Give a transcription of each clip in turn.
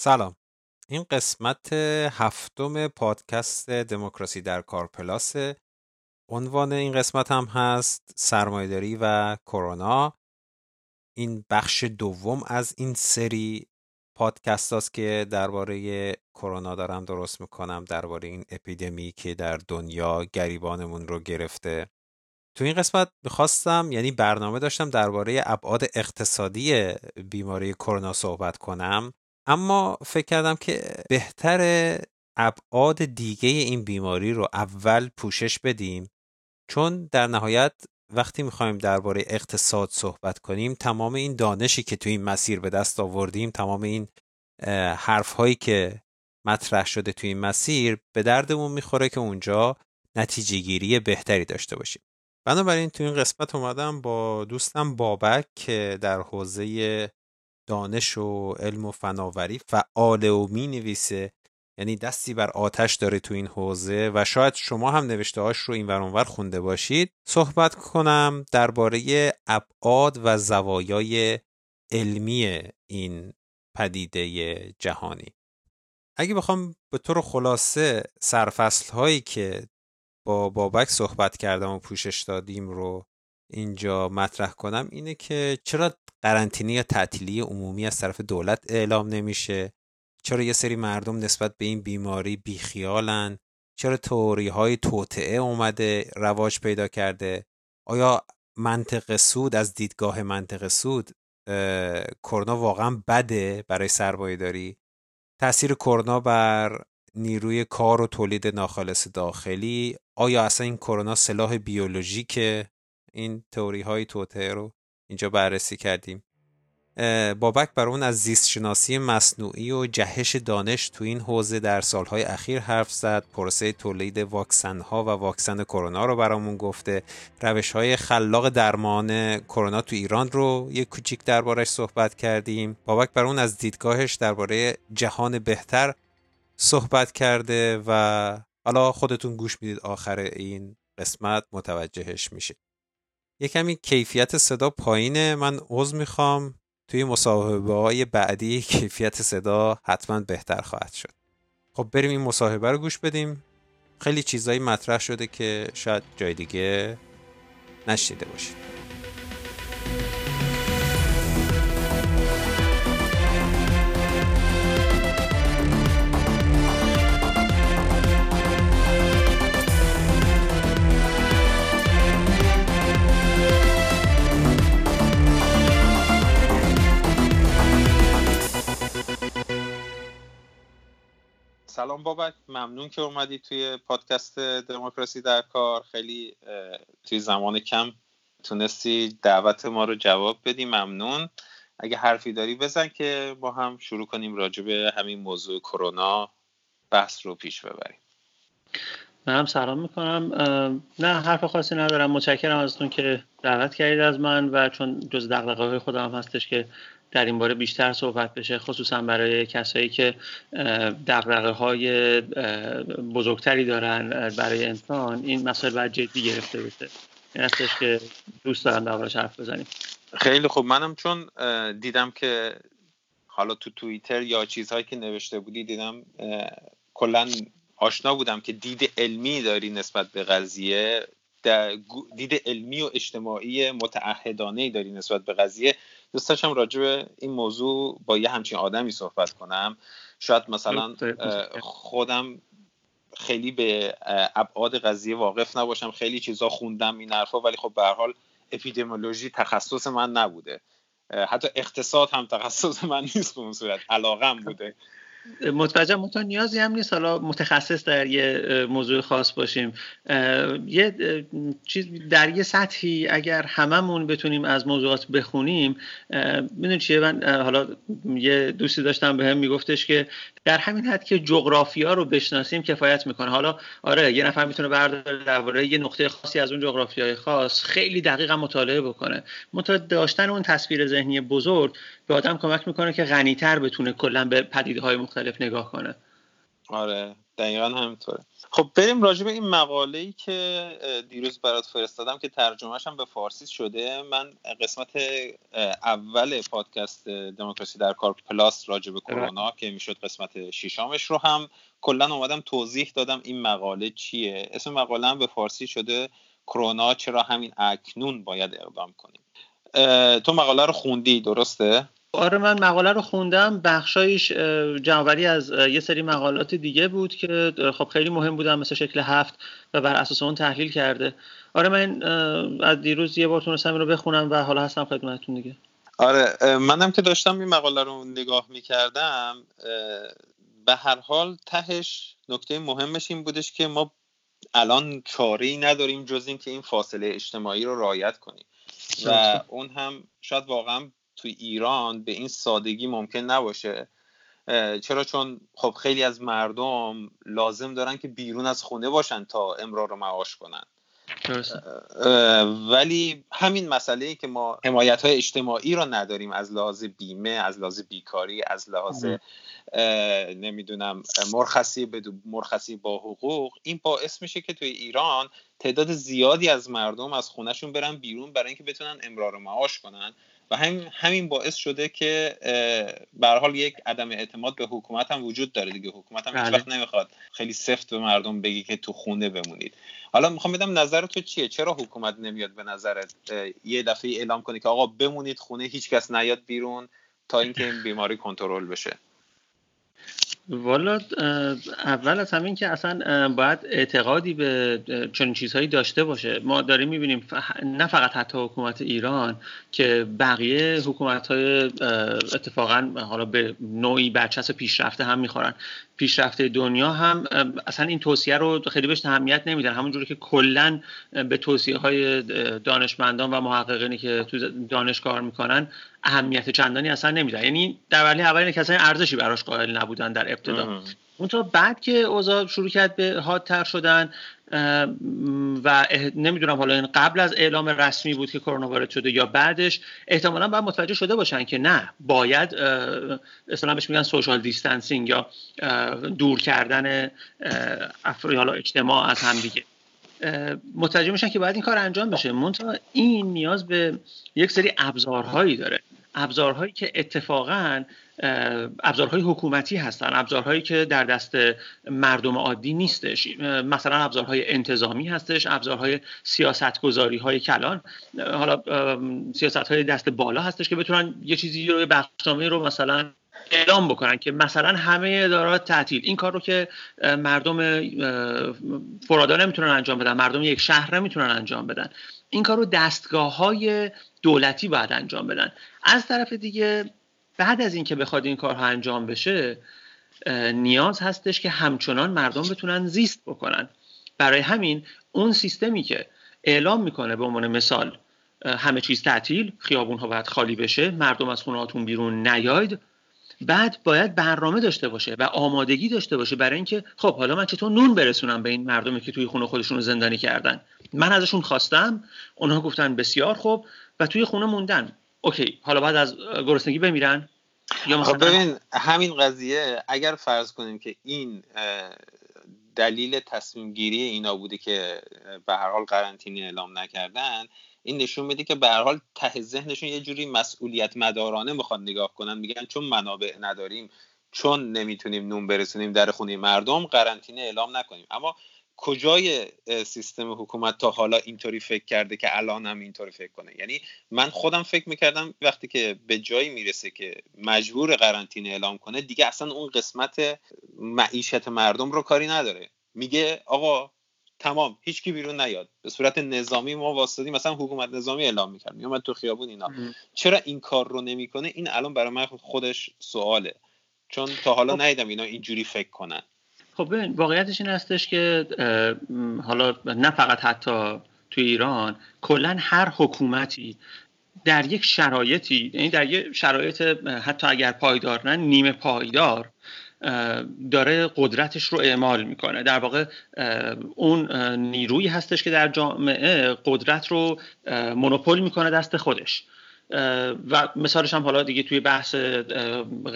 سلام. این قسمت هفتم پادکست دموکراسی در کارپلاس. عنوان این قسمت هم هست سرمایهداری و کرونا. این بخش دوم از این سری پادکست هاست که درباره کرونا دارم درست می‌کنم درباره این اپیدمی که در دنیا گریبانمون رو گرفته. تو این قسمت می‌خواستم یعنی برنامه داشتم درباره ابعاد اقتصادی بیماری کرونا صحبت کنم. اما فکر کردم که بهتر ابعاد دیگه این بیماری رو اول پوشش بدیم. چون در نهایت وقتی می‌خوایم درباره اقتصاد صحبت کنیم تمام این دانشی که تو این مسیر به دست آوردیم تمام این حرف هایی که مطرح شده تو این مسیر به دردمون می‌خوره که اونجا نتیجه گیری بهتری داشته باشیم. بنابراین تو این قسمت اومدم با دوستم بابک که در حوزه دانش و علم و فناوری فعال و می نویسه یعنی دستی بر آتش داره تو این حوزه و شاید شما هم نوشته هاش رو این ورانور خونده باشید. صحبت کنم درباره ابعاد و زوایای علمی این پدیده جهانی. اگه بخوام به طور خلاصه سرفصل هایی که با بابک صحبت کردم و پوشش دادیم رو اینجا مطرح کنم اینه که چرا قرنطینه یا تعطیلی عمومی از طرف دولت اعلام نمیشه؟ چرا یه سری مردم نسبت به این بیماری بیخیالن؟ چرا توری های توطعه اومده رواج پیدا کرده؟ آیا منطق سود از دیدگاه منطق سود کرونا واقعا بده برای سرمایه داری تاثیر کرونا بر نیروی کار و تولید ناخالص داخلی؟ آیا اصلا این کرونا سلاح بیولوژیکه؟ این تئوری های توته رو اینجا بررسی کردیم. بابک بر اون از زیست شناسی مصنوعی و جهش دانش تو این حوزه در سالهای اخیر حرف زد پروسه تولید واکسن ها و واکسن کرونا رو برامون گفته روش های خلاق درمان کرونا تو ایران رو یه کوچیک دربارش صحبت کردیم. بابک بر اون از دیدگاهش درباره جهان بهتر صحبت کرده و حالا خودتون گوش می‌دید آخر این قسمت متوجهش میشه یه کمی کیفیت صدا پایینه. من عضو می‌خوام. توی مصاحبه های بعدی کیفیت صدا حتما بهتر خواهد شد. خب بریم این مصاحبه رو گوش بدیم. خیلی چیزایی مطرح شده که شاید جای دیگه نشیده باشید سلام بابک ممنون که اومدی توی پادکست دموکراسی در کار. خیلی توی زمان کم تونستی دعوت ما رو جواب بدی ممنون. اگه حرفی داری بزن که با هم شروع کنیم راجع به همین موضوع کرونا بحث رو پیش ببریم. منم سلام می‌کنم. نه حرف خاصی ندارم. متشکرم ازتون که دعوت کردید از من و چون جز دقدقه خودم هستش که در این باره بیشتر صحبت بشه خصوصا برای کسایی که دقدقه های بزرگتری دارن برای انسان این مسائل باید جدی گرفته بشه. این هستش که دوست دارم دربارش حرف بزنیم. خیلی خوب. منم چون دیدم که حالا تو توییتر یا چیزهایی که نوشته بودی دیدم کلا آشنا بودم که دید علمی داری نسبت به قضیه دید علمی و اجتماعی متعهدانه داری نسبت به قضیه. دوست داشتم راجع به این موضوع با یه همچین آدمی صحبت کنم. شاید مثلا خودم خیلی به ابعاد قضیه واقف نباشم. خیلی چیزا خوندم این حرفا ولی خب به حال اپیدمیولوژی تخصص من نبوده. حتی اقتصاد هم تخصص من نیست به اون صورت. علاقم بوده. متوجه منتها نیازی هم نیست. حالا متخصص در یه موضوع خاص باشیم. یه چیز در یه سطحی اگر هممون بتونیم از موضوعات بخونیم می‌دونی چیه؟ من حالا یه دوستی داشتم به هم میگفتش که در همین حد که جغرافیا رو بشناسیم کفایت می‌کنه. حالا آره یه نفر می‌تونه برداره درباره یه نقطه خاصی از اون جغرافیای خاص خیلی دقیقا مطالعه بکنه. منتها داشتن اون تصویر ذهنی بزرگ به آدم کمک می‌کنه که غنیتر بتونه کلا به پدیده های مختلف نگاه کنه. آره. دقیقا همینطوره. خب بریم راجع به این مقاله ای که دیروز برات فرستادم که ترجمهش هم به فارسی شده. من قسمت اول پادکست دموکراسی در کار پلاس راجع به کرونا که می‌شد قسمت شیشامش رو هم کلا اومدم توضیح دادم این مقاله چیه. اسم مقاله هم به فارسی شده کرونا چرا همین اکنون باید اقدام کنیم. تو مقاله رو خوندی درسته؟ آره من مقاله رو خوندم. بخشایش جمعوری از یه سری مقالات دیگه بود که خب خیلی مهم بودن مثل شکل هفت و بر اساس اون تحلیل کرده. آره من از دیروز یه بار تونستم این رو بخونم و حالا هستم خدمتتون دیگه. آره منم که داشتم این مقاله رو نگاه می‌کردم به هر حال تهش نکته مهمش این بودش که ما الان چاره نداریم جز اینکه این فاصله اجتماعی رو رعایت کنیم. و اون هم شاید واقعا توی ایران به این سادگی ممکن نباشه. چرا؟ چون خب خیلی از مردم لازم دارن که بیرون از خونه باشن تا امرار رو معاش کنن. ولی همین مسئله ای که ما حمایت های اجتماعی رو نداریم. از لحاظ بیمه از لحاظ بیکاری از لحاظ نمی‌دونم مرخصی مرخصی با حقوق. این باعث میشه که توی ایران تعداد زیادی از مردم از خونهشون برن بیرون برای اینکه بتونن امرار معاش کنن. و همین همین باعث شده که به حال یک عدم اعتماد به حکومت هم وجود داره دیگه. حکومت هم هیچ بله. وقت نمی‌خواد خیلی سفت به مردم بگی که تو خونه بمونید. حالا می‌خوام بدم نظر تو چیه؟ چرا حکومت نمیاد به نظرت؟ یه دفعه اعلام کنی که آقا بمونید خونه هیچکس نیاد بیرون تا اینکه این بیماری کنترل بشه. والا اول از همین که اصلا باید اعتقادی به چنین چیزهایی داشته باشه. ما داریم می‌بینیم نه فقط حتی حکومت ایران که بقیه حکومت های اتفاقا حالا به نوعی برچسب پیشرفته هم می‌خورن. پیشرفته دنیا هم اصلا این توصیه رو خیلی بهش اهمیت نمیدن. همونجوری که کلا به توصیه های دانشمندان و محققینی که تو دانش کار می‌کنن اهمیت چندانی اصلا نمیدن. یعنی در ولی اول اینه که اصلا ارزشی براش قائل نبودن در ابتدا. اون تا بعد که اوضاع شروع کرد به حادتر شدن و نمی‌دونم حالا این قبل از اعلام رسمی بود که کرونا وارد شده یا بعدش احتمالا باید متوجه شده باشن که نه باید اصلا بهش میگن سوشال دیستانسینگ یا دور کردن حالا اجتماع از همدیگه متوجه میشن که باید این کار انجام بشه. منتها این نیاز به یک سری ابزارهایی داره. ابزارهایی که اتفاقا ابزارهای حکومتی هستن ابزارهایی که در دست مردم عادی نیستش. مثلا ابزارهای انتظامی هستش ابزارهای سیاستگذاری های کلان. حالا سیاست های دست بالا هستش که بتونن یه چیزی رو بخشنامه رو مثلا اعلام بکنن که مثلا همه ادارات تعطیل. این کار رو که مردم فرادا نمی‌تونن انجام بدن مردم یک شهر نمی‌تونن انجام بدن. این کار رو دستگاه های دولتی باید انجام بدن. از طرف دیگه بعد از اینکه بخواد این کارها انجام بشه نیاز هستش که همچنان مردم بتونن زیست بکنن. برای همین اون سیستمی که اعلام می‌کنه به عنوان مثال همه چیز تعطیل خیابون ها باید خالی بشه مردم از خونه بیرون نیاید بعد باید برنامه داشته باشه و آمادگی داشته باشه برای اینکه خب حالا من چطور نون برسونم به این مردمی که توی خونه خودشون رو زندانی کردن؟ من ازشون خواستم اونها گفتن بسیار خوب و توی خونه موندن. اوکی حالا بعد از گرسنگی بمیرن؟ یا خب ببین همین قضیه اگر فرض کنیم که این دلیل تصمیم گیری اینا بوده که به هر حال قرنطینه اعلام نکردن این نشون میده که به حال ته ذهنشون یه جوری مسئولیت مدارانه می‌خوان نگاه کنن. میگن چون منابع نداریم چون نمی‌تونیم نون برسونیم در خونه مردم قرنطینه اعلام نکنیم. اما کجای سیستم حکومت تا حالا اینطوری فکر کرده که الان هم اینطوری فکر کنه؟ یعنی من خودم فکر می‌کردم وقتی که به جایی می‌رسه که مجبور قرنطینه اعلام کنه دیگه اصلا اون قسمت معیشت مردم رو کاری نداره. میگه آقا تمام هیچکی بیرون نیاد. به صورت نظامی ما واسطی مثلا حکومت نظامی اعلام می‌کرد میومد تو خیابون اینا. چرا این کار رو نمی‌کنه؟ این الان برای من خودش سواله. چون تا حالا ندیدم اینا اینجوری فکر کنن. خب واقعیتش این هستش که حالا نه فقط حتی تو ایران کلا هر حکومتی در یک شرایطی یعنی در یک شرایط حتی اگر پایدار نه نیمه پایدار داره قدرتش رو اعمال می‌کنه. در واقع اون نیرویی هستش که در جامعه قدرت رو مونوپول می‌کنه دست خودش. و مثالش هم حالا دیگه توی بحث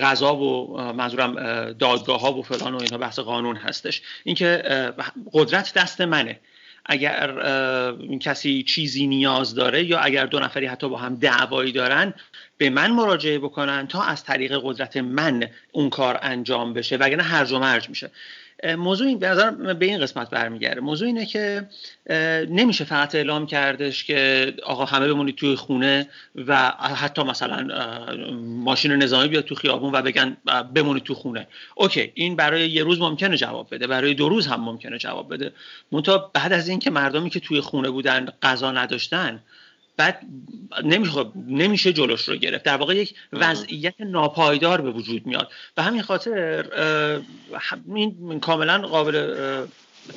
غذا و منظورم دادگاه ها و فلان و اینها بحث قانون هستش. اینکه قدرت دست منه. اگر کسی چیزی نیاز داره یا اگر دو نفری حتی با هم دعوایی دارن به من مراجعه بکنن تا از طریق قدرت من اون کار انجام بشه وگرنه هرج و مرج میشه. موضوع این به نظر به این قسمت برمیگرده. موضوع اینه که نمیشه فقط اعلام کردش که آقا همه بمونید توی خونه و حتی مثلا ماشین نظامی بیاد تو خیابون و بگن بمونید تو خونه. اوکی این برای یه روز ممکنه جواب بده برای دو روز هم ممکنه جواب بده. منتها بعد از اینکه مردمی که توی خونه بودن غذا نداشتن بعد نمیشه نمیشه جلوش رو گرفت. در واقع یک وضعیت ناپایدار به وجود میاد. و همین خاطر این کاملا قابل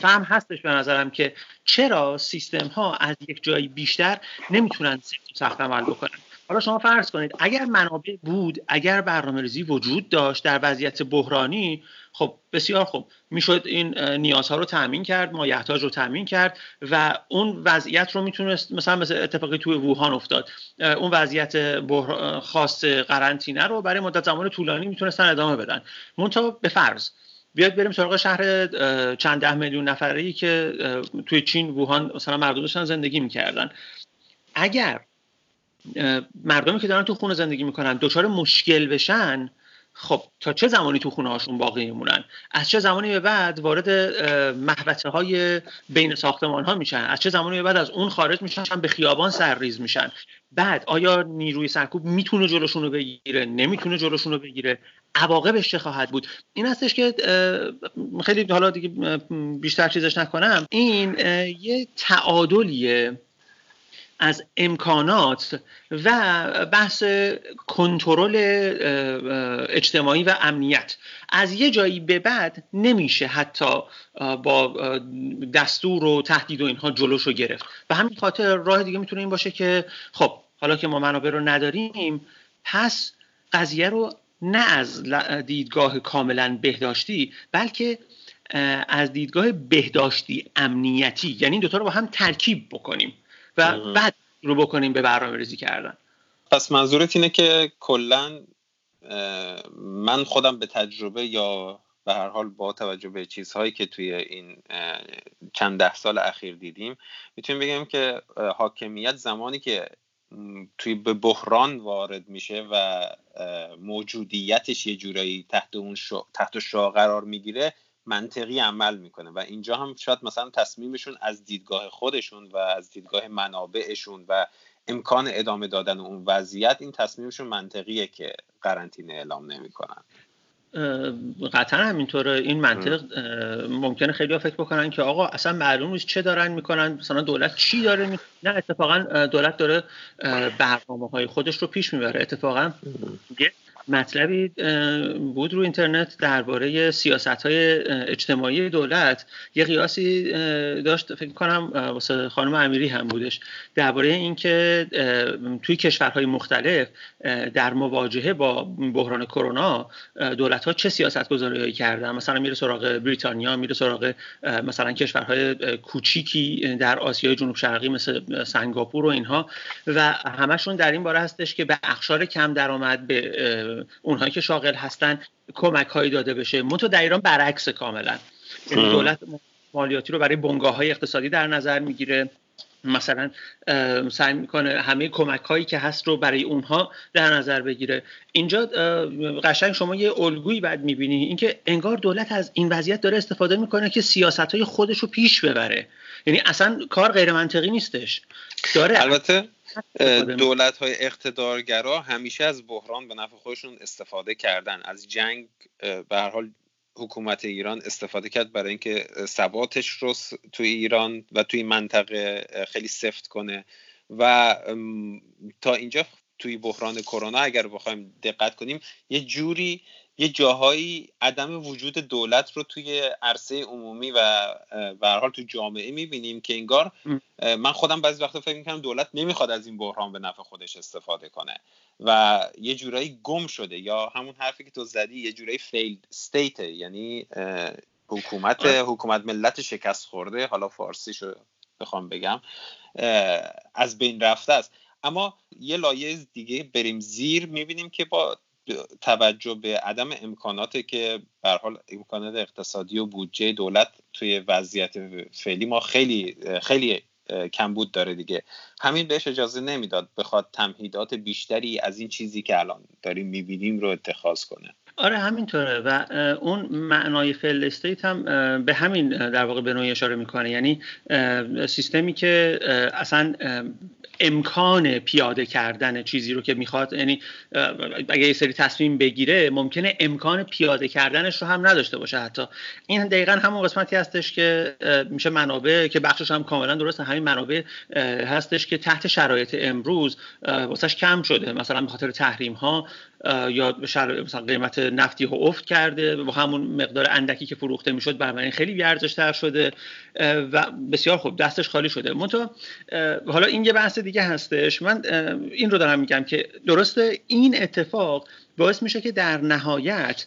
فهم هستش به نظرم که چرا سیستم ها از یک جایی بیشتر نمی‌تونن سخت عمل بکنن. حالا شما فرض کنید اگر منابع بود اگر برنامه ریزی وجود داشت در وضعیت بحرانی خب بسیار خوب. می‌شد این نیازها رو تامین کرد مایحتاج رو تامین کرد و اون وضعیت رو می‌تونست مثلا مثل اتفاقی توی ووهان افتاد. اون وضعیت خاص قرنطینه رو برای مدت زمان طولانی می‌تونستن ادامه بدن. منتها به فرض. بیاد بریم سراغ شهر چند ده میلیون نفره ای که توی چین ووهان مثلا مردم داشتن زندگی می‌کردن. اگر مردمی که دارن تو خونه زندگی می‌کنن دچار مشکل بشن خب تا چه زمانی تو خونه هاشون باقی میمونن؟ از چه زمانی به بعد وارد محوطه های بین ساختمان ها میشن؟ از چه زمانی به بعد از اون خارج میشن به خیابان سرریز میشن؟ بعد آیا نیروی سرکوب می‌تونه جلوشون رو بگیره؟ نمی‌تونه جلوشون رو بگیره؟ عواقبش چه خواهد بود؟ این هستش که خیلی حالا دیگه بیشتر چیزش نکنم. این یه تعادلیه از امکانات و بحث کنترل اجتماعی و امنیت. از یه جایی به بعد نمیشه حتی با دستور و تهدید و اینها جلوش رو گرفت. و همین خاطر راه دیگه می‌تونه این باشه که خب حالا که ما منابع رو نداریم پس قضیه رو نه از دیدگاه کاملا بهداشتی بلکه از دیدگاه بهداشتی امنیتی. یعنی این دوتا رو با هم ترکیب بکنیم. و بعد رو بکنیم به برنامه ریزی کردن. پس منظورت اینه که کلا من خودم به تجربه یا به هر حال با توجه به چیزهایی که توی این چند ده سال اخیر دیدیم می‌تونیم بگیم که حاکمیت زمانی که توی به بحران وارد میشه و موجودیتش یه جورایی تحت اون تحت شا قرار می‌گیره منطقی عمل می‌کنه و اینجا هم شاید مثلا تصمیمشون از دیدگاه خودشون و از دیدگاه منابعشون و امکان ادامه دادن اون وضعیت این تصمیمشون منطقیه که قرنطینه اعلام نمی‌کنن. قطعا همینطوره. این منطق ممکنه خیلی فکر بکنن که آقا اصلا معلوم نیست چه دارن می‌کنن مثلا دولت چی داره می... نه اتفاقا دولت داره برنامه های خودش رو پیش می‌بره. اتفاقا مطلبی بود رو اینترنت درباره سیاست های اجتماعی دولت. یه قیاسی داشت فکر کنم واسه خانم امیری هم بودش. درباره اینکه توی کشورهای مختلف در مواجهه با بحران کرونا دولت ها چه سیاست گذاری کردن؟ مثلا میره سراغ بریتانیا میره سراغ مثلا کشورهای کوچیکی در آسیای جنوب شرقی مثل سنگاپور و اینها. و همشون در این باره هستش که به اخشار کم درآمد به اونهایی که شاغل هستن کمک هایی داده بشه. منتها در ایران برعکس کاملا. یعنی دولت مالیاتی رو برای بنگاه های اقتصادی در نظر می‌گیره. مثلا سعی می‌کنه همه کمک هایی که هست رو برای اونها در نظر بگیره. اینجا قشنگ شما یه الگویی بعد می‌بینی. اینکه انگار دولت از این وضعیت داره استفاده می‌کنه که سیاست های خودش رو پیش ببره. یعنی اصلا کار غیر منطقی نیستش. داره. البته دولت های اقتدارگرا همیشه از بحران به نفع خودشون استفاده کردن. از جنگ به هر حال حکومت ایران استفاده کرد برای اینکه ثباتش رو توی ایران و توی منطقه خیلی سفت کنه. و تا اینجا توی بحران کرونا اگر بخوایم دقت کنیم یه جوری یه جاهایی عدم وجود دولت رو توی عرصه عمومی و به هر حال تو جامعه می‌بینیم که انگار من خودم بعضی وقتا فکر می‌کنم دولت نمی‌خواد از این بحران به نفع خودش استفاده کنه و یه جورایی گم شده یا همون حرفی که تو زدی یه جورایی failed state یعنی حکومت آره. حکومت ملت شکست خورده حالا فارسی شو بخوام بگم از بین رفته است اما یه لایه دیگه بریم زیر می‌بینیم که با توجه به عدم امکانات که به حال امکانات اقتصادی و بودجه دولت توی وضعیت فعلی ما خیلی خیلی کمبود داره دیگه. همین بهش اجازه نمی‌داد بخواد تمهیدات بیشتری از این چیزی که الان داریم می‌بینیم رو اتخاذ کنه. آره همینطوره. و اون معنای فیل استیت هم به همین در واقع به نوعی اشاره می‌کنه. یعنی سیستمی که اصلا امکان پیاده کردن چیزی رو که می‌خواد یعنی اگه یه سری تصمیم بگیره ممکنه امکان پیاده کردنش رو هم نداشته باشه حتی. این دقیقا همون قسمتی هستش که میشه منابع که بخشش هم کاملا درسته. همین منابع هستش که تحت شرایط امروز واسش کم شده. مثلا به خاطر تحریم ها یا مثلا قیمت نفتی ها افت کرده با همون مقدار اندکی که فروخته می‌شد بنابراین خیلی بیارزشتر شده و بسیار خوب دستش خالی شده. منتها حالا این یه بحث دیگه هستش. من این رو دارم میگم که درسته این اتفاق باعث میشه که در نهایت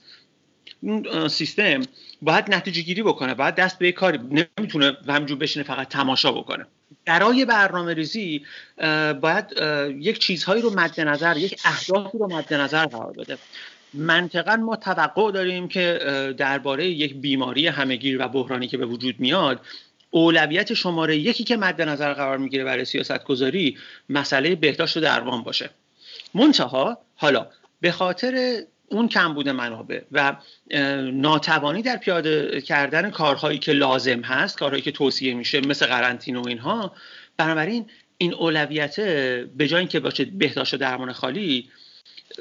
اون سیستم باید نتیجه گیری بکنه باید دست به کاری نمی‌تونه همجور بشینه فقط تماشا بکنه. برای برنامه ریزی باید یک چیزهایی رو مد نظر یک اهدافی رو مد نظر قرار بده. منطقا ما توقع داریم که درباره یک بیماری همهگیر و بحرانی که به وجود میاد اولویت شماره یکی که مد نظر قرار می‌گیره برای سیاست گذاری مسئله بهداشت و درمان باشه. منتها حالا به خاطر اون کمبود منابع و ناتوانی در پیاده کردن کارهایی که لازم هست کارهایی که توصیه میشه مثل قرنطینه و اینها بنابراین این اولویت به جای اینکه باشه بهداشت و درمان خالی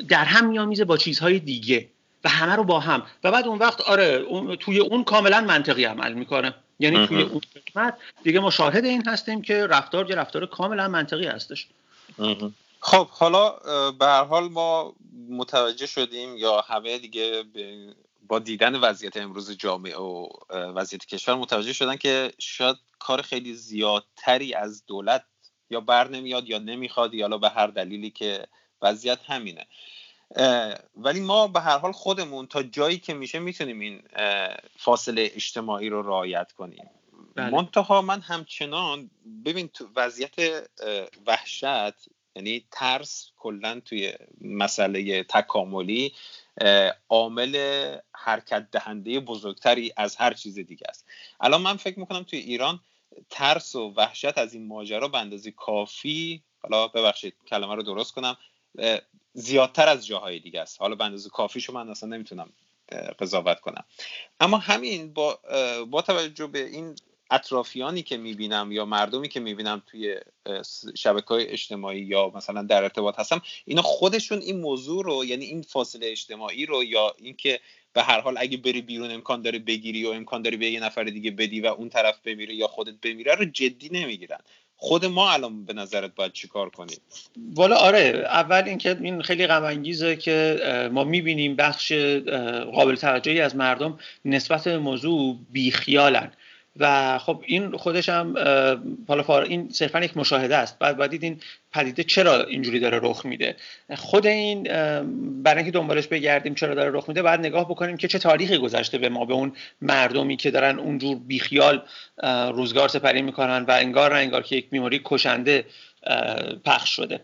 در هم میامیزه با چیزهای دیگه و همه رو با هم. و بعد اون وقت آره توی اون کاملا منطقی عمل می‌کنه. یعنی توی اون قسمت دیگه ما شاهد این هستیم که رفتار یه رفتار کاملا منطقی هستش. خب حالا به هر حال ما متوجه شدیم یا همه دیگه با دیدن وضعیت امروز جامعه و وضعیت کشور متوجه شدن که شاید کار خیلی زیادتری از دولت یا بر نمیاد یا نمی‌خواد یا به هر دلیلی که وضعیت همینه ولی ما به هر حال خودمون تا جایی که میشه می‌تونیم این فاصله اجتماعی رو رعایت کنیم بله. منتها من همچنان ببین تو وضعیت وحشت یعنی ترس کلا توی مسئله تکاملی عامل حرکت دهنده بزرگتری از هر چیز دیگه است. الان من فکر می‌کنم توی ایران ترس و وحشت از این ماجرا به اندازه کافی حالا ببخشید کلمه رو درست کنم زیادتر از جاهای دیگه است. حالا به اندازه کافیشو من اصلا نمی‌تونم قضاوت کنم. اما همین با, با توجه به این اطرافیانی که می‌بینم یا مردمی که می‌بینم توی شبکه های اجتماعی یا مثلا در ارتباط هستم اینا خودشون این موضوع رو یعنی این فاصله اجتماعی رو یا اینکه به هر حال اگه بری بیرون امکان داره بگیری و امکان داره به یه نفر دیگه بدی و اون طرف بمیره یا خودت بمیره رو جدی نمی‌گیرن. خود ما الان به نظرت باید چیکار کنیم؟ والا آره اول اینکه این خیلی غم انگیزه که ما می‌بینیم بخش قابل توجهی از مردم نسبت به موضوع بیخیالن. و خب این خودش هم حالا این صرفا یک مشاهده است. بعد باید این پدیده چرا اینجوری داره رخ میده؟ خود این برای اینکه دنبالش بگردیم چرا داره رخ میده بعد نگاه بکنیم که چه تاریخی گذشته به ما به اون مردمی که دارن اونجور بیخیال روزگار سپری می‌کنن و انگار نه انگار که یک میموری کشنده پخش شده.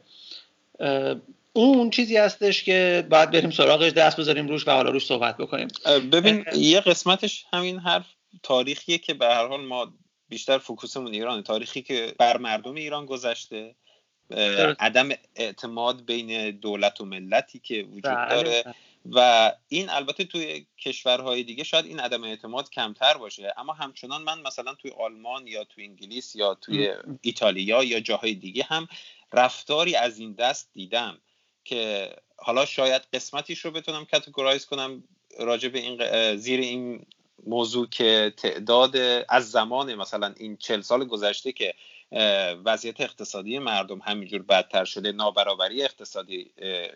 اون چیزی هستش که باید بریم سراغش دست بذاریم روش و حالا روش صحبت بکنیم. ببین یه قسمتش همین حرف تاریخیه که به هر حال ما بیشتر فوکوسمون ایران تاریخی که بر مردم ایران گذشته عدم اعتماد بین دولت و ملتی که وجود بله، داره. بله. و این البته توی کشورهای دیگه شاید این عدم اعتماد کمتر باشه. اما همچنان من مثلا توی آلمان یا توی انگلیس یا توی ایتالیا یا جاهای دیگه هم رفتاری از این دست دیدم که حالا شاید قسمتیش رو بتونم کاتگورایز کنم راجع به این زیر این موضوع که تعداد از زمان مثلا این چل سال گذشته که وضعیت اقتصادی مردم همینجور بدتر شده نابرابری اقتصادی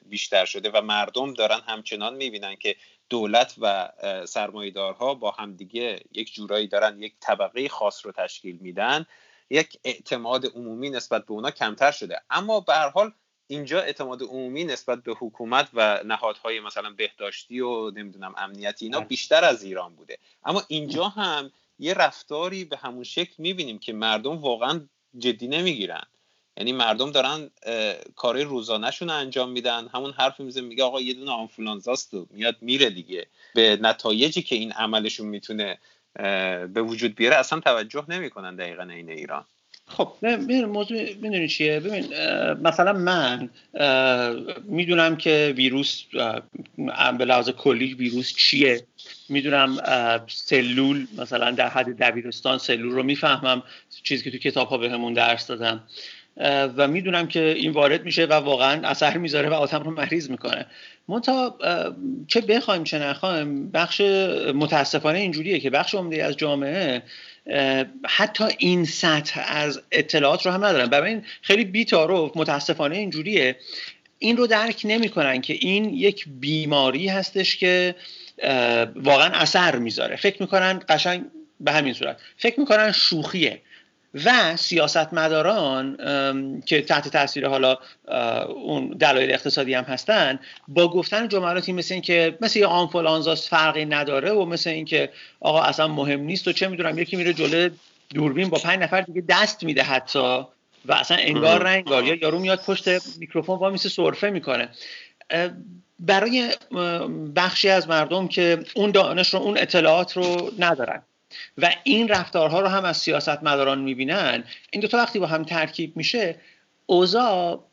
بیشتر شده و مردم دارن همچنان می‌بینن که دولت و سرمایدارها با همدیگه یک جورایی دارن یک طبقه خاص رو تشکیل میدن. یک اعتماد عمومی نسبت به اونا کمتر شده. اما به هر حال اینجا اعتماد عمومی نسبت به حکومت و نهادهای مثلا بهداشتی و نمی‌دونم امنیتی اینا. بیشتر از ایران بوده. اما اینجا هم یه رفتاری به همون شکل می‌بینیم که مردم واقعا جدی نمی‌گیرن. یعنی مردم دارن کارهای روزانهشون انجام میدن. همون حرف میزه میگه آقا یه دونه آنفولانزاست و میاد میره دیگه. به نتایجی که این عملشون می‌تونه به وجود بیاره اصلا توجه نمی‌کنن دقیقا این ایران. خب ببین موضوع می‌دونی چیه؟ ببین مثلا من می‌دونم که ویروس به لحاظ کلی ویروس چیه. می‌دونم سلول مثلا در حد دبیرستان سلول رو می‌فهمم چیزی که تو کتاب ها بهمون درس دادم و می‌دونم که این وارد میشه و واقعا اثر می‌ذاره و آدم رو مریض می‌کنه. منتها چه بخوایم چه نخوایم بخش متاسفانه اینجوریه که بخش عمده از جامعه حتی این سطح از اطلاعات رو هم ندارن. برای خیلی بیتارو متاسفانه اینجوریه. این رو درک نمی‌کنن که این یک بیماری هستش که واقعا اثر می‌ذاره. فکر می‌کنن قشنگ به همین صورت. فکر می‌کنن شوخیه. و سیاستمداران که تحت تاثیر حالا اون دلایل اقتصادی هم هستن با گفتن جملاتی مثل این که مثل یه آنفولانزاست فرقی نداره و مثل اینکه آقا اصلا مهم نیست و چه می‌دونم یکی میره جلو دوربین با پنج نفر دیگه دست میده حتی و اصلا انگار نه انگار یا یارو میاد پشت میکروفون با میسه سرفه می‌کنه. برای بخشی از مردم که اون دانش رو اون اطلاعات رو ندارن. و این رفتارها رو هم از سیاست مداران می‌بینن. این دوتا وقتی با هم ترکیب میشه اوضاع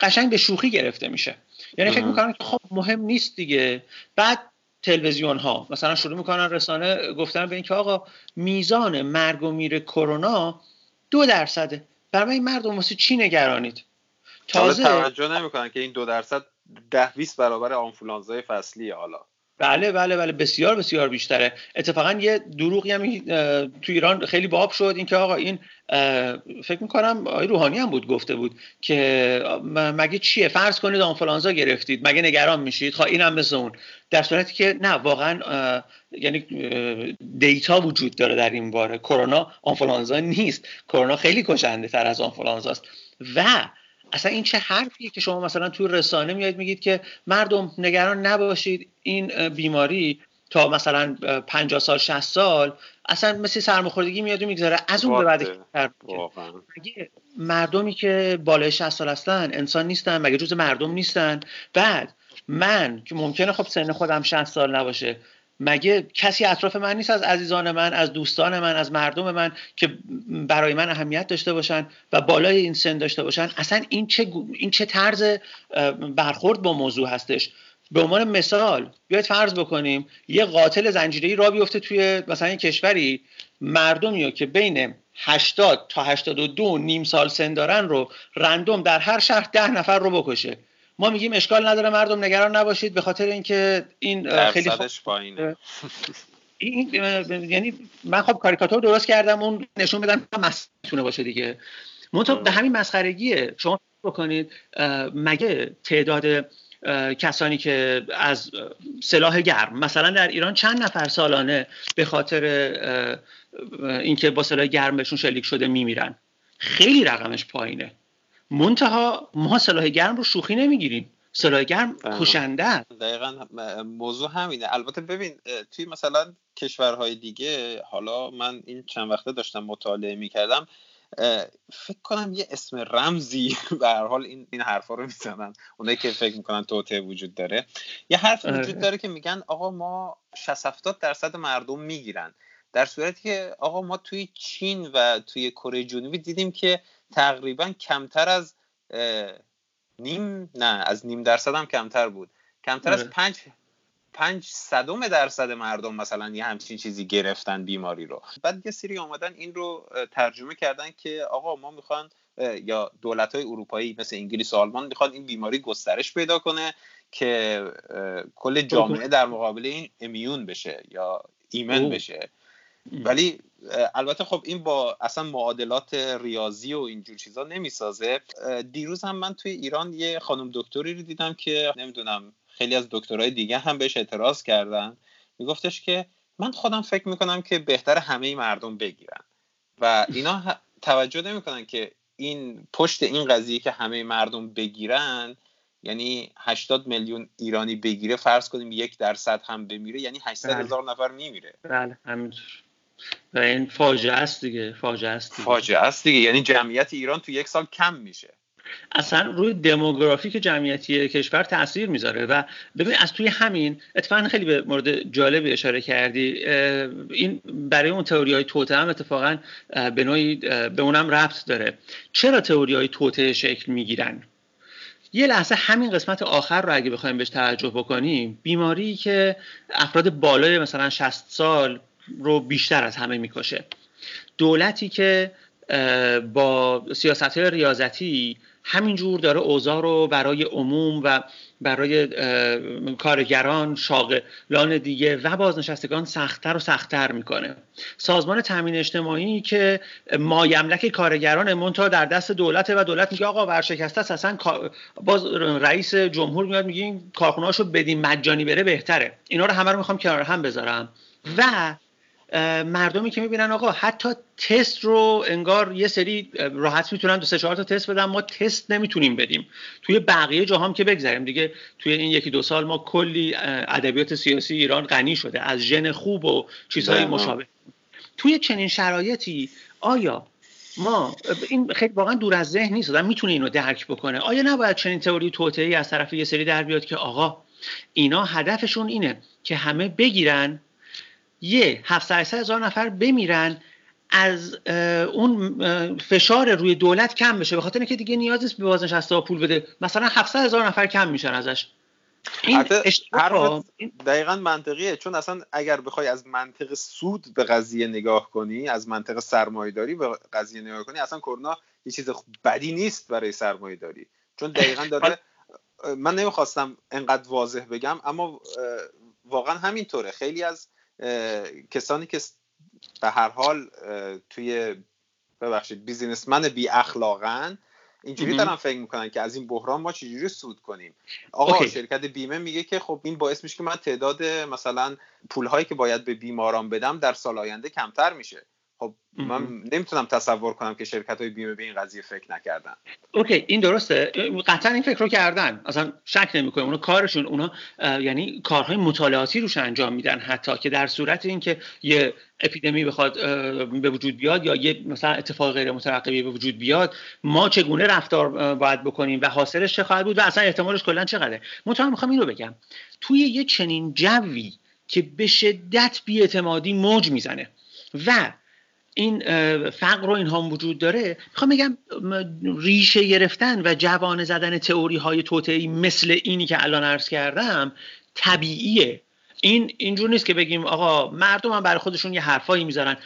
قشنگ به شوخی گرفته میشه. یعنی فکر می‌کنن که خب مهم نیست دیگه. بعد تلویزیون ها مثلا شروع می‌کنن رسانه گفتن به اینکه آقا میزان مرگ و میر کرونا دو درصده برای مردم واسه چی نگرانید؟ تازه توجه نمی‌کنن که این دو درصد ده 20 برابر آنفولانزای فصلی حالا. بله بله بله بسیار بسیار بیشتره. اتفاقا یه دروغی هم تو ایران خیلی باب شد اینکه آقا این فکر می‌کنم آقای روحانی هم بود گفته بود که مگه چیه؟ فرض کنید آنفولانزا گرفتید مگه نگران میشید؟ خب اینم مثل اون. در صورتی که نه واقعا یعنی دیتا وجود داره در این باره. کرونا آنفولانزا نیست. کرونا خیلی کشنده تر از آنفولانزاست و اصلا این چه حرفیه که شما مثلا تو رسانه میاد میگید که مردم نگران نباشید این بیماری تا مثلا 50 سال 60 سال اصلا مثل سرماخوردگی میاد و می‌گذاره از اون به بعد مردمی که بالای 60 سال هستن انسان نیستن؟ مگه جز مردم نیستن؟ بعد من که ممکنه خب سن خودم 60 سال نباشه مگه کسی اطراف من نیست از عزیزان من از دوستان من از مردم من که برای من اهمیت داشته باشن و بالای این سن داشته باشن؟ اصلا این چه این چه طرز برخورد با موضوع هستش؟ به عنوان مثال بیاید فرض بکنیم یه قاتل زنجیره‌ای را بیفته توی مثلا این کشوری مردمی رو که بین 80 تا 82 نیم سال سن دارن رو رندوم در هر شهر ده نفر رو بکشه. ما میگیم اشکال نداره مردم نگران نباشید به خاطر اینکه این خیلی پایینه. این یعنی من خب کاریکاتور درست کردم اون نشون بدم مسئله باشه دیگه. منتها به همین مسخرگیه. شما بکنید مگه تعداد کسانی که از سلاح گرم مثلا در ایران چند نفر سالانه به خاطر اینکه با سلاح گرم بهشون شلیک شده میمیرن؟ خیلی رقمش پایینه. منتها ما سلاح گرم رو شوخی نمی‌گیریم. سلاح گرم کشنده دقیقا موضوع همینه. البته ببین توی مثلا کشورهای دیگه حالا من این چند وقته داشتم مطالعه می‌کردم فکر کنم یه اسم رمزی به هر حال این این حرفا رو می‌زنن. اونایی که فکر می‌کنن توته وجود داره. یه حرف وجود آره. داره که میگن آقا ما 60 70 درصد مردم می‌گیرن. در صورتی که آقا ما توی چین و توی کره جنوبی دیدیم که تقریبا کمتر از نیم نه از نیم درصد هم کمتر بود. کمتر از آره. پنج پنج صدم درصد مردم مثلا یه همچین چیزی گرفتن بیماری رو. بعد یه سری آمدن این رو ترجمه کردن که آقا ما می‌خوان یا دولت های اروپایی مثل انگلیس و آلمان می‌خوان این بیماری گسترش پیدا کنه که کل جامعه در مقابل این امیون بشه یا ایمن بشه. ولی البته خب این با اصلا معادلات ریاضی و اینجور چیزا نمی‌سازه. دیروز هم من توی ایران یه خانم دکتری رو دیدم که نمی‌دونم خیلی از دکترهای دیگه هم بهش اعتراض کردن. میگفتش که من خودم فکر می‌کنم که بهتر همه مردم بگیرن. و اینا توجه نمی‌کنن که این پشت این قضیه که همه مردم بگیرن یعنی 80 میلیون ایرانی بگیره فرض کنیم یک درصد هم بمیره یعنی 800 بله. هزار نفر میمیره. بله همینطور و این فاجعه است دیگه فاجعه است دیگه. فاجعه است دیگه. یعنی جمعیت ایران تو یک سال کم میشه. اصلا روی دموگرافیک جمعیتی کشور تاثیر می‌ذاره و ببین از توی همین اتفاقا خیلی به مورد جالبی اشاره کردی این برای اون تئوری های توته هم اتفاقا به نوعی به اونم ربط داره. چرا تئوری های توته شکل می‌گیرن؟ یه لحظه همین قسمت آخر رو اگه بخوایم بهش توجه بکنیم بیماری که افراد بالای مثلا 60 سال رو بیشتر از همه می‌کشه. دولتی که با سیاست های ریاضتی همینجور داره اوضاع رو برای عموم و برای کارگران شاغلان دیگه و بازنشستگان سختتر و سختتر می‌کنه. سازمان تامین اجتماعی که مایملک کارگران منتها در دست دولته و دولت میگه آقا ورشکسته است اصلا باز رئیس جمهور میاد میگه این کارخونهاشو بدیم مجانی بره بهتره. اینا رو همه رو می‌خوام کنار هم بذارم. و مردمی که می‌بینن آقا حتی تست رو انگار یه سری راحت می‌تونن دو سه چهار تا تست بدن ما تست نمی‌تونیم بدیم. توی بقیه جاهام که بگذاریم دیگه توی این یکی دو سال ما کلی ادبیات سیاسی ایران غنی شده. از ژن خوب و چیزهای مشابه. توی چنین شرایطی آیا ما این خیلی واقعا دور از ذهن نیست. آدم می‌تونه اینو درک بکنه. آیا نباید چنین تئوری توطئه‌ای از طرف یه سری در بیاد که آقا اینا هدفشون اینه که همه بگیرن یه 700 هزار نفر بمیرن از اون فشار روی دولت کم بشه. به خاطر اینکه دیگه نیاز نیست به بازنشسته پول بده. مثلا 700 هزار نفر کم میشن ازش. این دقیقا منطقیه. چون اصلا اگر بخوای از منطق سود به قضیه نگاه کنی از منطق سرمایهداری به قضیه نگاه کنی اصلا کرونا یه چیز بدی نیست برای سرمایهداری. چون دقیقا داره من نمی‌خواستم انقدر واضح بگم اما واقعا همینطوره. خیلی از کسانی که به هر حال توی ببخشید بیزینسمن بی اخلاقن اینجوری دارن فکر می‌کنن که از این بحران ما چجوری سود کنیم. آقا شرکت بیمه میگه که خب این باعث میشه که من تعداد مثلا پولهایی که باید به بیماران بدم در سال آینده کمتر میشه. خب من نمی‌تونم تصور کنم که شرکت های بیمه به این قضیه فکر نکردن. اوکی این درسته. قطعا این فکر رو کردن. اصلا شک نمی‌کنم. اونا کارشون اونا یعنی کارهای مطالعاتی روش انجام میدن حتی که در صورت اینکه یه اپیدمی بخواد به وجود بیاد یا یه مثلا اتفاق غیر مترقبی به وجود بیاد ما چگونه رفتار باید بکنیم و حاصلش چه خواهد بود و اصلا احتمالش کلا چقدره. مطمئن می‌خوام این رو بگم. توی یه چنین جوی که به شدت بیاعتمادی موج می‌زنه و این فقر رو اینها وجود داره. می‌خوام بگم ریشه گرفتن و جوان زدن تئوری های توتعی مثل اینی که الان عرض کردم طبیعیه. این اینجور نیست که بگیم آقا مردم هم برای خودشون یه حرفایی می‌ذارن.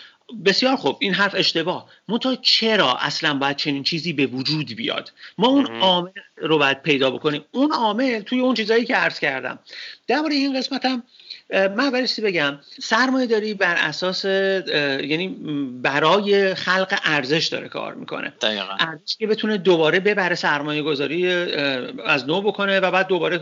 بسیار خوب این حرف اشتباه. منتها چرا اصلا باید چنین چیزی به وجود بیاد؟ ما اون عامل رو باید پیدا بکنیم. اون عامل توی اون چیزایی که عرض کردم. درباره این قسمت من برای بگم؟ سرمایه داری بر اساس یعنی برای خلق ارزش داره کار می‌کنه. ارزش که بتونه دوباره ببره سرمایه گذاری از نو بکنه و بعد دوباره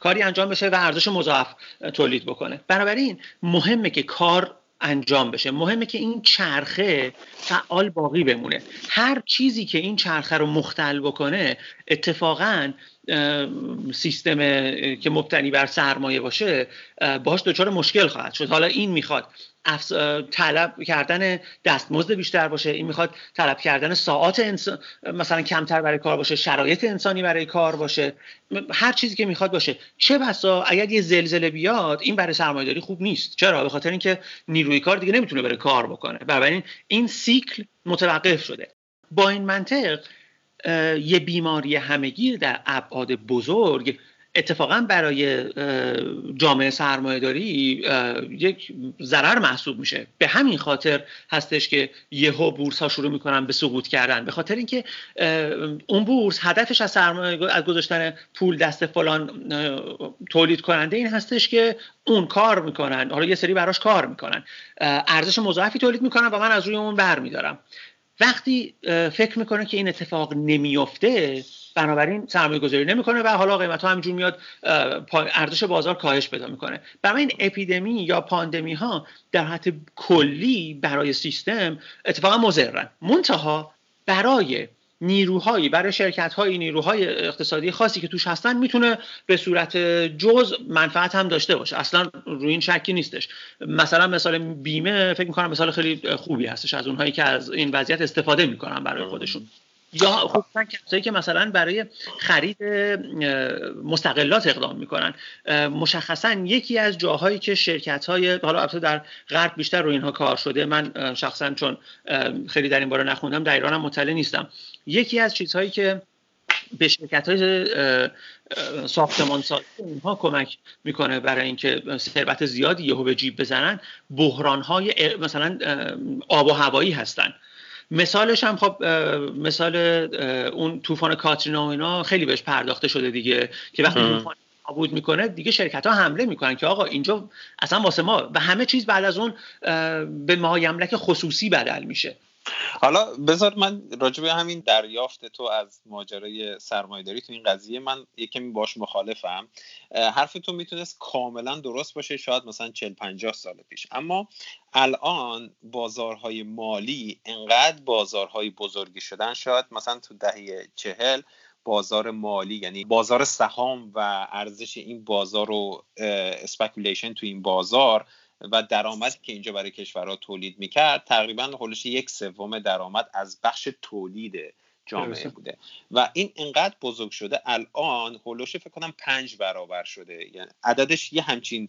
کاری انجام بشه و ارزش مضاعف تولید بکنه. بنابراین مهمه که کار انجام بشه. مهمه که این چرخه فعال باقی بمونه. هر چیزی که این چرخه رو مختل بکنه اتفاقا سیستم که مبتنی بر سرمایه باشه باش دچار مشکل خواهد شد. حالا این می‌خواد. طلب کردن دستمزد بیشتر باشه. این می‌خواد طلب کردن ساعات انسان مثلا کمتر برای کار باشه شرایط انسانی برای کار باشه هر چیزی که می‌خواد باشه. چه بسا اگر یه زلزله بیاد این برای سرمایه‌داری خوب نیست. چرا؟ به خاطر اینکه نیروی کار دیگه نمی‌تونه بره کار بکنه. بنابراین این سیکل متوقف شده. با این منطق یه بیماری همگیر در ابعاد بزرگ اتفاقا برای جامعه سرمایه داری یک ضرر محسوب میشه. به همین خاطر هستش که یهو بورس ها شروع می‌کنن به سقوط کردن. به خاطر اینکه اون بورس هدفش از سرمایه از گذاشتن پول دست فلان تولید کننده این هستش که اون کار می‌کنن. حالا یه سری براش کار می‌کنن. ارزش مضاعفی تولید می‌کنن و من از روی اون برمیدارم. وقتی فکر می‌کنه که این اتفاق نمیفته بنابراین سرمایه گذاری نمی‌کنه و حالا قیمت ها همینجور میاد ارزش بازار کاهش پیدا می‌کنه. برای این اپیدمی یا پاندمی ها در حد کلی برای سیستم اتفاقا مضرن. منتها برای نیروهایی برای شرکت های نیروهای اقتصادی خاصی که توش هستن می‌تونه به صورت جز منفعت هم داشته باشه. اصلا روی این شکی نیستش. مثلا مثال بیمه فکر می‌کنم مثال خیلی خوبی هستش از اونهایی که از این وضعیت استفاده می‌کنن برای خودشون. یا خصوصا کسایی که مثلا برای خرید مستقلات اقدام می‌کنن. مشخصا یکی از جاهایی که شرکت های حالا البته در غرب بیشتر رو اینها کار شده. من شخصا چون خیلی در این باره نخوندم در ایرانم مطلع نیستم. یکی از چیزهایی که به شرکت های ساختمان سازی اینها کمک می‌کنه برای اینکه ثروت زیادی یهو به جیب بزنن بحران های مثلا آب و هوایی هستن. مثالش هم خب مثال اون طوفان کاترینا و اینا خیلی بهش پرداخته شده دیگه که وقتی طوفان نابود می‌کنه دیگه شرکت ها حمله می‌کنن که آقا اینجا اصلا واسه ما و همه چیز بعد از اون به مایملک خصوصی بدل میشه. حالا بذار من راجع به همین دریافت تو از ماجرای سرمایهداری تو این قضیه من یکمی باش مخالفم. حرف تو می‌تونست کاملا درست باشه شاید مثلا 40 50 سال پیش. اما الان بازارهای مالی انقدر بازارهای بزرگی شدن شاید مثلا تو دهه چهل بازار مالی یعنی بازار سهام و ارزش این بازار و speculation تو این بازار و درآمدی که اینجا برای کشورها تولید می‌کرد تقریبا حلوش یک سوم درآمد از بخش تولید جامعه بوده. و این انقدر بزرگ شده الان حول و حوش فکر کنم پنج برابر شده. یعنی عددش یه همچین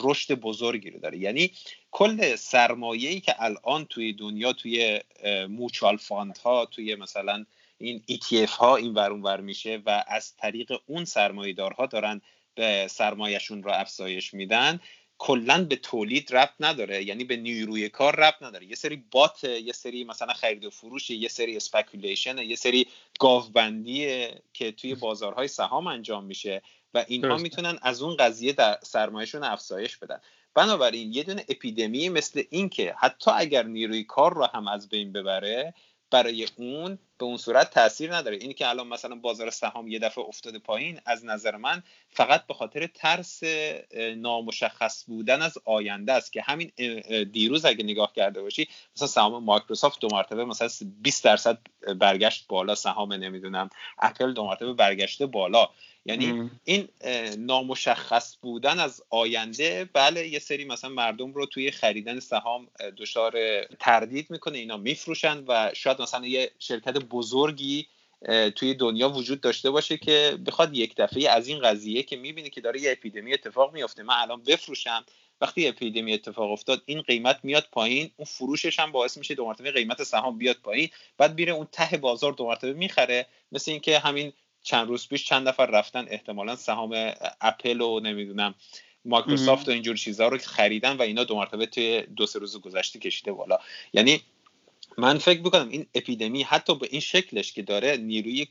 رشد بزرگی رو داره. یعنی کل سرمایه‌ای که الان توی دنیا توی mutual fund ها توی مثلا این ETF ها این ور اون ور میشه و از طریق اون سرمایه‌دارها دارن به سرمایه‌شون رو افزایش میدن. کلا به تولید ربط نداره. یعنی به نیروی کار ربط نداره. یه سری bot یه سری مثلا خرید و فروش یه سری speculation یه سری گاوبندیه که توی بازارهای سهام انجام میشه و اینها می‌تونن از اون قضیه در سرمایه‌شون افزایش بدن. بنابراین یه دونه اپیدمی مثل این که حتی اگر نیروی کار رو هم از بین ببره برای اون به اون صورت تاثیر نداره. اینی که الان مثلا بازار سهام یه دفعه افتاده پایین از نظر من فقط به خاطر ترس نامشخص بودن از آینده است که همین دیروز اگه نگاه کرده باشی مثلا سهام مایکروسافت دو مرتبه مثلا 20 درصد برگشت بالا سهام نمی‌دونم اپل دو مرتبه برگشته بالا. یعنی این نامشخص بودن از آینده بله یه سری مثلا مردم رو توی خریدن سهام دچار تردید می‌کنه اینا میفروشن و شاید مثلا یه شرکت بزرگی توی دنیا وجود داشته باشه که بخواد یک دفعه از این قضیه که می‌بینه که داره یه اپیدمی اتفاق میفته من الان بفروشم. وقتی اپیدمی اتفاق افتاد این قیمت میاد پایین اون فروشش هم باعث میشه دو مرتبه قیمت سهام بیاد پایین بعد میره اون ته بازار دو مرتبه می‌خره مثل اینکه همین چند روز پیش چند نفر رفتن احتمالا سهام اپل و نمی‌دونم مایکروسافت و اینجور چیزها رو خریدن و اینا دو مرتبه توی دو سه روز گذشته کشیده بالا. یعنی من فکر می‌کنم این اپیدمی حتی به این شکلش که داره نیروی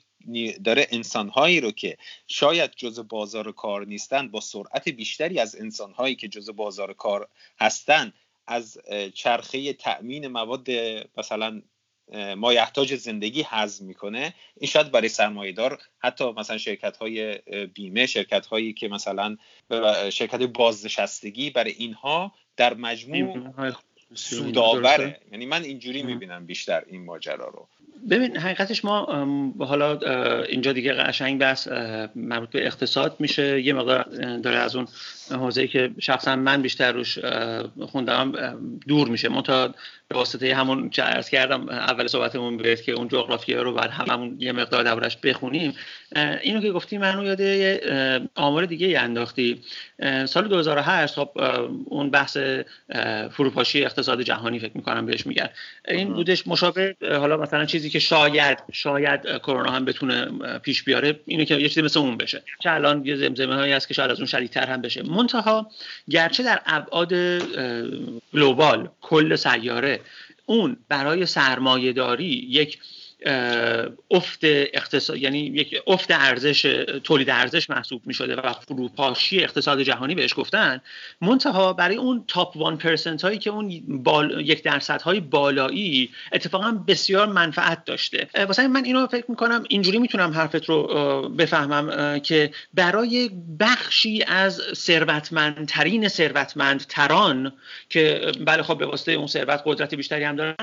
داره انسانهایی رو که شاید جز بازار کار نیستن با سرعت بیشتری از انسانهایی که جز بازار کار هستن از چرخه تأمین مواد مثلا مایحتاج زندگی حزم می‌کنه. این شاید برای سرمایهدار حتی مثلا شرکت های بیمه شرکت هایی که مثلا شرکت بازنشستگی برای اینها در مجموع سودآوره. یعنی من اینجوری می‌بینم بیشتر این ماجرا رو. ببین حقیقتش ما حالا اینجا دیگه قشنگ بس مربوط به اقتصاد میشه. یه مقدار داره از اون حوزه که شخصا من بیشتر روش خوندم دور میشه. منتها به واسطه همون چه عرض کردم اول صحبتمون بهت که اون جغرافیا رو بعد هممون یه مقدار دورش بخونیم. اینو که گفتی منو یاد یه آمار دیگه انداختی. سال 2008 خب اون بحث فروپاشی اقتصاد جهانی فکر می‌کنم بهش میگن. این بودش مشابه حالا مثلا چیزی که شاید شاید کرونا هم بتونه پیش بیاره اینو که یه چیزی مثل اون بشه. چه الان یه زمزمه هایی هست که شاید از اون شدیدتر هم بشه. منتها گرچه در ابعاد گلوبال کل سیاره اون برای سرمایه داری یک افت اقتصاد یعنی یک افت ارزش تولید ارزش محسوب می شده و فروپاشی اقتصاد جهانی بهش گفتن. منتها برای اون تاپ 1 پرسنت هایی که اون بال... یک درصد های بالایی اتفاقا بسیار منفعت داشته. واسه من اینو فکر می‌کنم اینجوری می‌تونم حرفت رو بفهمم که برای بخشی از ثروتمندترین ثروتمند تران که بله خب به واسطه اون ثروت قدرت بیشتری هم دارن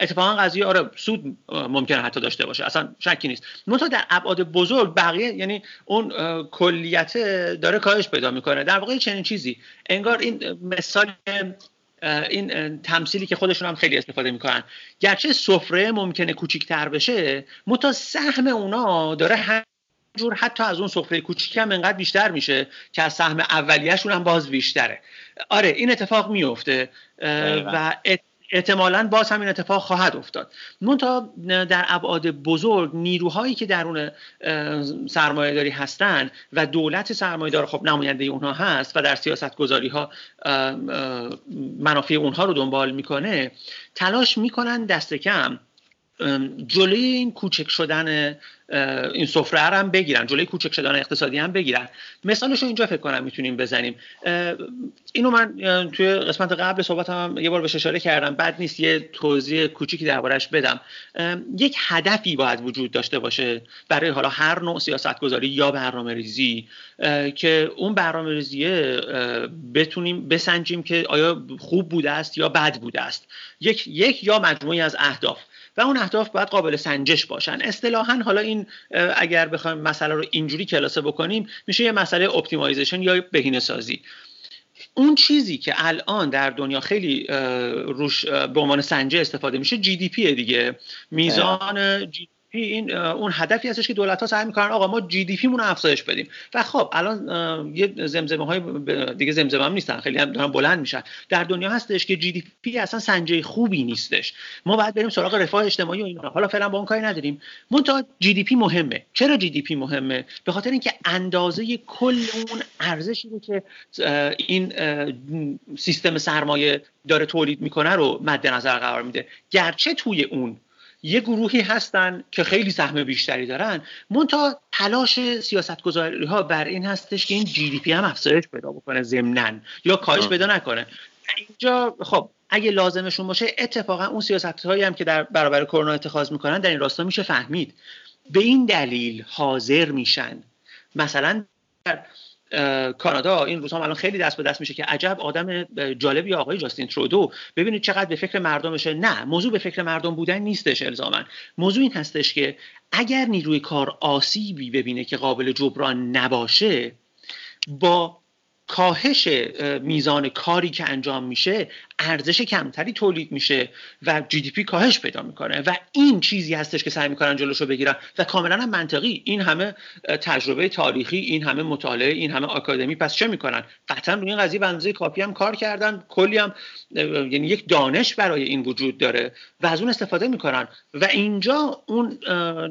اتفاقا قضیه آره سود ممکن می‌تونه حتی داشته باشه. اصلا شکی نیست. منتها در ابعاد بزرگ بقیه یعنی اون کلیت داره کاهش پیدا می‌کنه. در واقع چنین چیزی. انگار این مثال این تمثیلی که خودشون هم خیلی استفاده می‌کنن. گرچه سفره ممکنه کوچیکتر بشه متا سهم اونا داره جور حتی از اون سفره کوچیک هم انقدر بیشتر میشه که از سهم اولیهشون هم باز بیشتره. آره این اتفاق میفته و احتمالا باز همین اتفاق خواهد افتاد. منتها در ابعاد بزرگ نیروهایی که درون سرمایه داری هستن و دولت سرمایه دار خب نماینده اونها هست و در سیاست گذاری ها منافع اونها رو دنبال می‌کنه تلاش می‌کنن دست کم جلوی این کوچک شدن این سفره هم بگیرن جلوی کوچک شدن اقتصادی هم بگیرن. مثالش رو اینجا فکر کنم می‌تونیم بزنیم. اینو من توی قسمت قبل صحبت هم یه بار بهش اشاره کردم. بعد نیست یه توضیح کوچیکی دربارش بدم. یک هدفی باید وجود داشته باشه برای حالا هر نوع سیاست گذاری یا برنامه ریزی که اون برنامه ریزیه بتونیم بسنجیم که آیا خوب بوده است یا بد بوده است. یک یک یا مجموعه‌ای از اهداف. و اون اهداف باید قابل سنجش باشن. اصطلاحا حالا این اگر بخوایم مسئله رو اینجوری کلاسه بکنیم میشه یه مسئله optimization یا بهینه سازی. اون چیزی که الان در دنیا خیلی روش به عنوان سنجه استفاده میشه GDP دیگه. میزان GDP این اون هدفی هستش که دولت ها سعی می‌کنن آقا ما GDP مون افزایش بدیم. و خب الان یه زمزمه های دیگه زمزمه هم نیستن خیلی هم دارن بلند میشن. در دنیا هستش که GDP اصلا سنجه خوبی نیستش. ما باید بریم سراغ رفاه اجتماعی و اینا. حالا فعلا با اون کاری نداریم. منتها GDP مهمه. چرا GDP مهمه؟ به خاطر اینکه اندازه کل اون ارزشی رو که این سیستم سرمایه داره تولید می‌کنه رو مد نظر قرار میده. گرچه توی اون یه گروهی هستن که خیلی سهم بیشتری دارن. منتها تلاش سیاستگذاری ها بر این هستش که این GDP هم افزایش پیدا بکنه ضمنا یا کاهش پیدا نکنه. اینجا خب اگه لازمشون باشه اتفاقا اون سیاست هایی هم که در برابر کرونا اتخاذ می‌کنن در این راستا میشه فهمید. به این دلیل حاضر میشن. مثلا در کانادا این روزها الان خیلی دست به دست میشه که عجب آدم جالبی آقای جاستین ترودو. ببینید چقدر به فکر مردمشه نه موضوع به فکر مردم بودن نیستش الزاما. موضوع این هستش که اگر نیروی کار آسیبی ببینه که قابل جبران نباشه با کاهش میزان کاری که انجام میشه ارزش کمتری تولید میشه و جی دی پی کاهش پیدا می‌کنه و این چیزی هستش که سعی می‌کنن جلوشو بگیرن و کاملا هم منطقی. این همه تجربه تاریخی این همه مطالعه این همه آکادمی پس چه می‌کنن؟ قطعا روی این قضیه بنزه کافی هم کار کردن. کلی هم یعنی یک دانش برای این وجود داره و از اون استفاده می‌کنن. و اینجا اون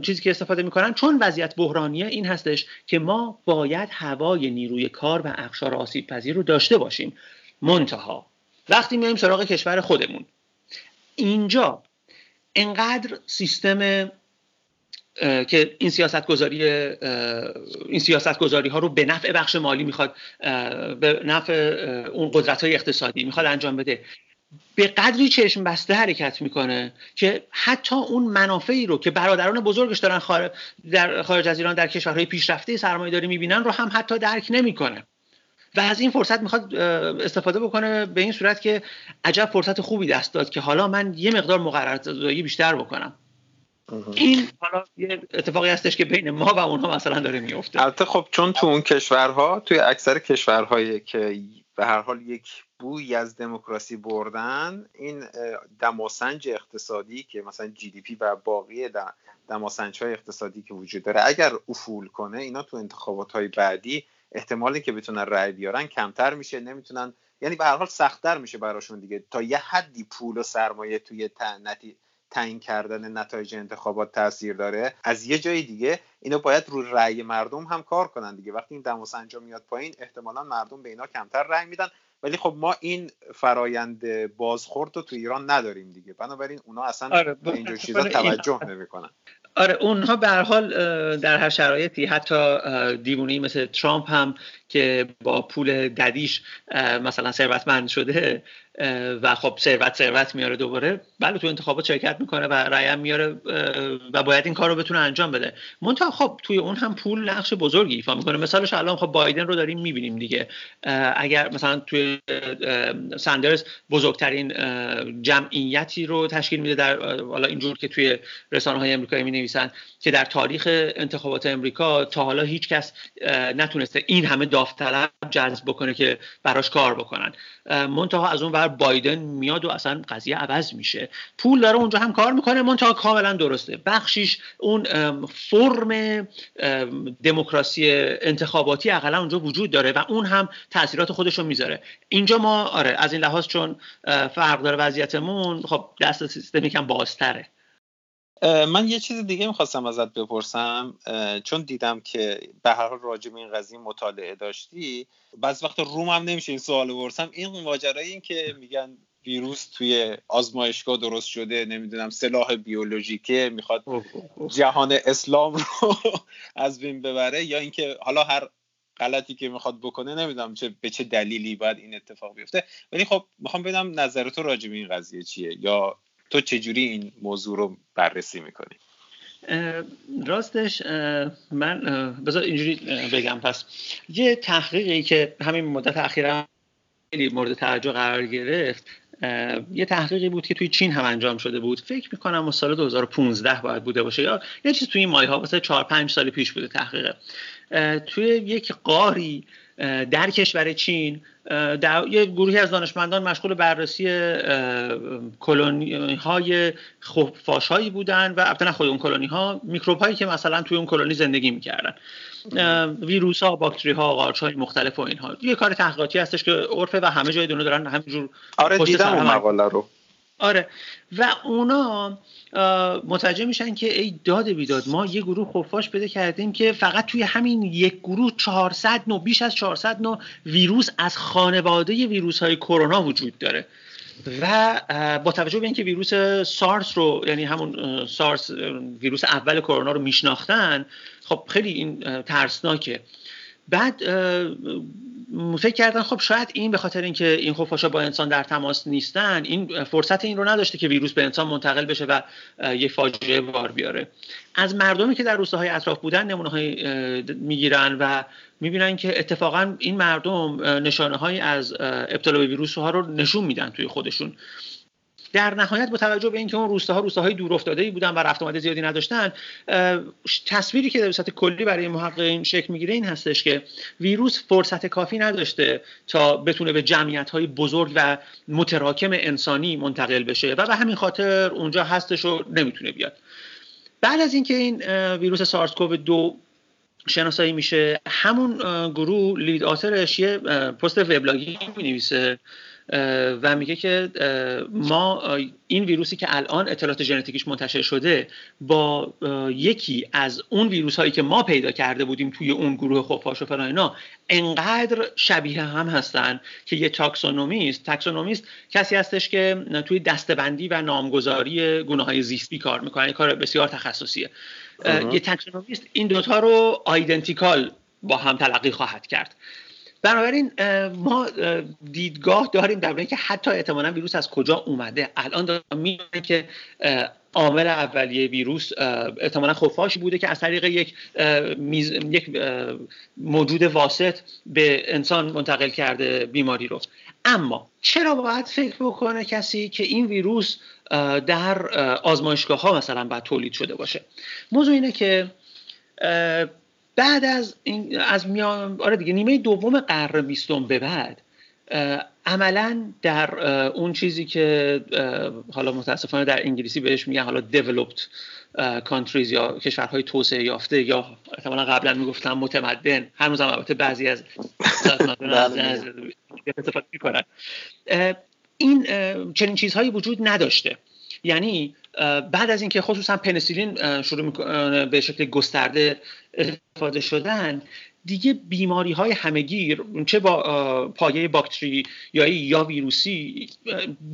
چیزی که استفاده می‌کنن چون وضعیت بحرانیه این هستش که ما باید هوای نیروی کار و اقشار آسیب پذیر رو داشته باشیم. منتها وقتی میایم سراغ کشور خودمون اینجا انقدر سیستم که این سیاست گذاری این سیاست گذاری ها رو به نفع بخش مالی می‌خواد به نفع اون قدرت های اقتصادی می‌خواد انجام بده به قدری چشم بسته حرکت می‌کنه که حتی اون منافعی رو که برادران بزرگش دارن در خارج از ایران در کشورهای پیشرفته سرمایه داری می‌بینن رو هم حتی درک نمی‌کنه. و از این فرصت می‌خواد استفاده بکنه به این صورت که عجب فرصت خوبی دست داد که حالا من یه مقدار مقررزایی بیشتر بکنم. این حالا یه اتفاقی هستش که بین ما و اونها مثلا داره میفته البته خب چون تو اون کشورها توی اکثر کشورهایی که به هر حال یک بوی از دموکراسی بردن این دماسنج اقتصادی که مثلا جی دی پی و باقی دماسنج های اقتصادی که وجود داره اگر افول کنه اینا تو انتخابات های بعدی احتمالی که بتونن رأی بیارن کمتر میشه نمی‌تونن یعنی به هر حال سختتر میشه براشون دیگه. تا یه حدی پول و سرمایه توی تعیین کردن نتایج انتخابات تاثیر داره. از یه جای دیگه اینو باید رو رأی مردم هم کار کنن دیگه. وقتی این دم و میاد پایین احتمالا مردم به اینا کمتر رأی میدن. ولی خب ما این فرایند بازخورد رو تو ایران نداریم دیگه. بنابراین اونا اصلا آره به اینجور چیزا توجه نمی‌کنن. آره اونها به حال در هر شرایطی حتی دیوونی مثل ترامپ هم که با پول ددیش مثلا ثروتمند شده و خب ثروت ثروت میاره دوباره بله تو انتخابات شرکت می‌کنه و رأی میاره و باید این کار رو بتونه انجام بده. منتها خب توی اون هم پول نقش بزرگی ایفا می‌کنه. مثالش الان خب بایدن رو داریم می‌بینیم دیگه. اگر مثلا توی سندرز بزرگترین جمعیتی رو تشکیل میده در حالا اینجور که توی رسانه های امریکایی می نویسن که در تاریخ انتخابات امریکا تا حالا هیچ کس نتونسته این همه داوطلب جذب بکنه که براش کار بکنن. منتها از اون ور بایدن میاد و اصلا قضیه عوض میشه. پول داره اونجا هم کار می‌کنه منتها کاملا درسته. بخشیش اون فرم دموکراسی انتخاباتی اقلا اونجا وجود داره و اون هم تاثیرات خودش رو می‌ذاره. اینجا ما آره از این لحاظ چون فرق داره وضعیتمون خب دست سیستم یکم بازتره. من یه چیز دیگه می‌خواستم ازت بپرسم. چون دیدم که به هر حال راجع به این قضیه مطالعه داشتی بعض وقت روم هم نمیشه این سوال بپرسم. این ماجرای این که میگن ویروس توی آزمایشگاه درست شده نمی‌دونم سلاح بیولوژیکه می‌خواد جهان اسلام رو از بین ببره یا اینکه حالا هر غلطی که می‌خواد بکنه نمی‌دونم چه به چه دلیلی باید این اتفاق بیفته. ولی خب می‌خوام بدم نظر تو راجع به این قضیه چیه؟ یا تو چجوری این موضوع رو بررسی می‌کنی؟ راستش من بذار اینجوری بگم. پس یه تحقیقی که همین مدت اخیرا خیلی مورد توجه قرار گرفت یه تحقیقی بود که توی چین هم انجام شده بود. فکر می‌کنم سال 2015 باید بوده باشه یا یه چیز توی این مایه ها واسه 4 5 سال پیش بوده تحقیقه. توی یک قاری در کشور چین در یه گروهی از دانشمندان مشغول بررسی کلونی های خفاش هایی بودن و البته خود اون کلونی ها میکروب هایی که مثلا توی اون کلونی زندگی می‌کردن. ویروس ها باکتری ها قارچ های مختلف و اینها. یه کار تحقیقاتی هستش که عرفه و همه جای دنیا دارن همینجور آره دیدم اون مقاله رو. آره. و اونا متوجه میشن که ای داد بیداد ما یه گروه خفاش بده کردیم که فقط توی همین یک گروه 400 نو بیش از 400 نو ویروس از خانواده ویروس های کرونا وجود داره. و با توجه به اینکه ویروس سارس رو یعنی همون سارس ویروس اول کرونا رو میشناختن خب خیلی این ترسناکه. بعد فکر کردن خب شاید این به خاطر اینکه این خفاشا با انسان در تماس نیستن این فرصت این رو نداشته که ویروس به انسان منتقل بشه و یک فاجعه بار بیاره. از مردمی که در روستاهای اطراف بودن نمونه های می‌گیرن و می‌بینن که اتفاقا این مردم نشانه های از ابتلا به ویروس ها رو نشون میدن توی خودشون. در نهایت با توجه به اینکه اون روستاها روستاهای دور افتاده بودن و رفت آمده زیادی نداشتن تصویری که در صورت کلی برای محققین شکل می‌گیره این هستش که ویروس فرصت کافی نداشته تا بتونه به جمعیت های بزرگ و متراکم انسانی منتقل بشه و به همین خاطر اونجا هستش و نمی‌تونه بیاد. بعد از اینکه این ویروس سارس کوو دو شناسایی میشه همون گروه لید آترش یه پست وبلاگی می نویسه و میگه که ما این ویروسی که الان اطلاعات ژنتیکیش منتشر شده با یکی از اون ویروس هایی که ما پیدا کرده بودیم توی اون گروه خفاش و فلان انقدر شبیه هم هستن که یه taxonomist taxonomist کسی هستش که توی دسته‌بندی و نامگذاری گونه های زیستی کار می‌کنه کار بسیار تخصصیه. یه taxonomist این دوتا رو identical با هم تلقی خواهد کرد. بنابراین ما دیدگاه داریم در که حتی احتمالا ویروس از کجا اومده. الان دارم میگن که عامل اولیه ویروس احتمالا خفاشی بوده که از طریق یک یک موجود واسط به انسان منتقل کرده بیماری رو. اما چرا باید فکر بکنه کسی که این ویروس در آزمایشگاه ها مثلا باید تولید شده باشه؟ موضوع اینه که بعد از این از میان آره دیگه نیمه دوم قرن بیستم به بعد عملا در اون چیزی که حالا متاسفانه در انگلیسی بهش میگن حالا developed countries یا کشورهای توسعه یافته یا احتمالا قبلا می‌گفتم متمدن. هنوز هم البته بعضی از بله. استفاده می‌کنن. این چنین چیزهایی وجود نداشته. یعنی بعد از اینکه خصوصا پنسیلین شروع به شکل گسترده استفاده شدن دیگه بیماری های همگیر چه با پایه باکتری یا یا ویروسی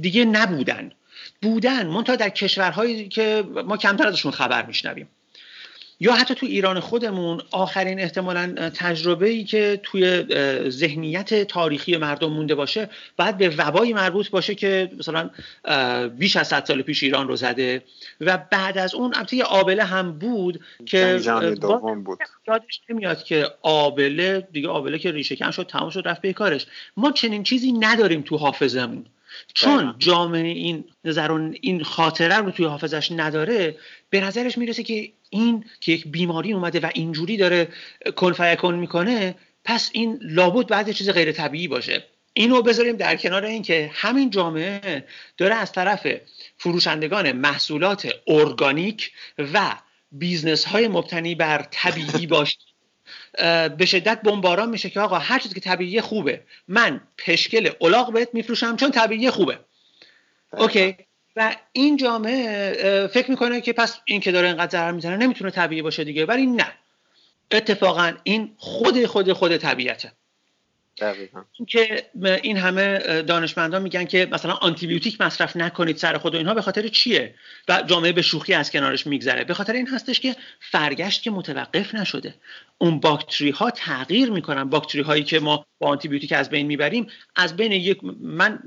دیگه نبودن. بودن. منتها در کشورهایی که ما کمتر ازشون خبر میشنویم. یا حتی تو ایران خودمون آخرین احتمالا تجربه ای که توی ذهنیت تاریخی مردم مونده باشه بعد به وبایی مربوط باشه که مثلا بیش از 100 سال پیش ایران رو زده و بعد از اون البته یه آبله هم بود که دوم بود. یادش نمیاد که آبله دیگه آبله که ریشه کم شد تمام شد رفت به کارش. ما چنین چیزی نداریم تو حافظمون. چون جامعه این نظر و این خاطره رو توی حافظش نداره به نظرش می‌رسه که این که یک بیماری اومده و اینجوری داره کن می‌کنه پس این لابد بعد چیز غیر طبیعی باشه. اینو بذاریم در کنار اینکه همین جامعه داره از طرف فروشندگان محصولات ارگانیک و business های مبتنی بر طبیعی باشه. به شدت بمباران میشه که آقا هر چیزی که طبیعی خوبه من پشکل الاغ بهت میفروشم چون طبیعی خوبه. اوکی. و این جامعه فکر می‌کنه که پس این که داره اینقدر ضرر می‌زنه نمی‌تونه طبیعی باشه دیگه. ولی نه. اتفاقا این خود خود خود طبیعته. که این همه دانشمندان میگن که مثلا آنتیبیوتیک مصرف نکنید سر خود و اینها به خاطر چیه؟ و جامعه به شوخی از کنارش میگذره. به خاطر این هستش که فرگشت که متوقف نشده. اون باکتری ها تغییر می‌کنن. باکتری هایی که ما با آنتیبیوتیک از بین می‌بریم از بین یک من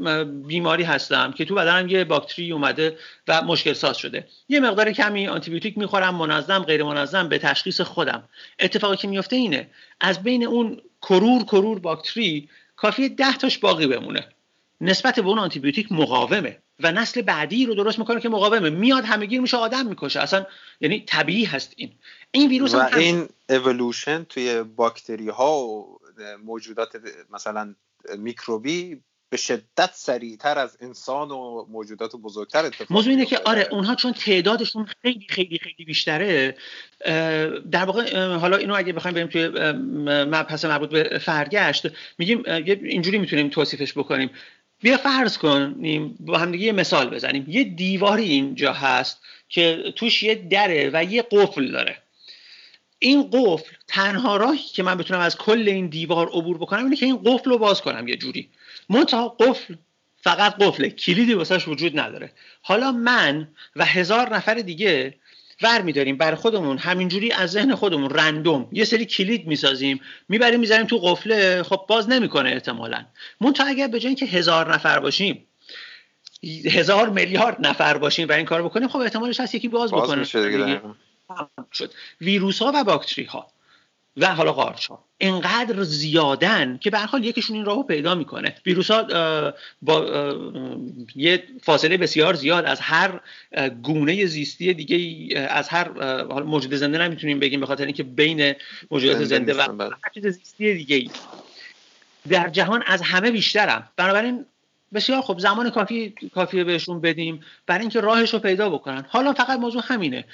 بیماری هستم که تو بدنم یه باکتری اومده و مشکل ساز شده. یه مقدار کمی آنتیبیوتیک می‌خورم منظم غیر منظم به تشخیص خودم. اتفاقی که میفته اینه از بین اون کرور کرور باکتری کافی ده تاش باقی بمونه. نسبت به اون آنتیبیوتیک مقاومه و نسل بعدی رو درست می‌کنه که مقاومه. میاد همگیر میشه آدم می‌کشه. اصلا یعنی طبیعی هست این. این ویروس و این اولوشن توی باکتری ها و موجودات مثلا میکروبی به شدت سریعتر از انسان و موجودات بزرگتر اتفاق موضوع اینه که آره اونها چون تعدادشون خیلی خیلی خیلی بیشتره در واقع حالا اینو اگه بخوایم بریم توی مبحث مربوط به فرگشت میگیم اینجوری می‌تونیم توصیفش بکنیم. بیا فرض کنیم با هم یه مثال بزنیم. یه دیواری اینجا هست که توش یه دره و یه قفل داره. این قفل تنها راهی که من بتونم از کل این دیوار عبور بکنم اینه که این قفل رو باز کنم یه جوری. منتها قفل فقط قفله کلیدی واسش وجود نداره. حالا من و هزار نفر دیگه ور میداریم بر خودمون همینجوری از ذهن خودمون رندوم. یه سری کلید می‌سازیم می‌بریم می‌ذاریم تو قفله خب باز نمی‌کنه احتمالا. تا اگر به جای اینکه هزار نفر باشیم هزار میلیارد نفر باشیم و این کار بکنیم خب احتمالش هست یکی باز, باز بکنه. شد. ویروس ها و باکتری ها و حالا قارچ ها انقدر زیادن که به حال یکیشون این راهو پیدا می‌کنه. ویروس ها با یه فاصله بسیار زیاد از هر گونه زیستی دیگه از هر موجود زنده نمی‌تونیم بگیم به خاطر اینکه بین موجودات زنده و بله. هر چیز زیستی دیگه در جهان از همه بیشترم بنابراین بسیار خب زمان کافی کافیه بهشون بدیم برای اینکه راهش رو پیدا بکنن. حالا فقط موضوع همینه.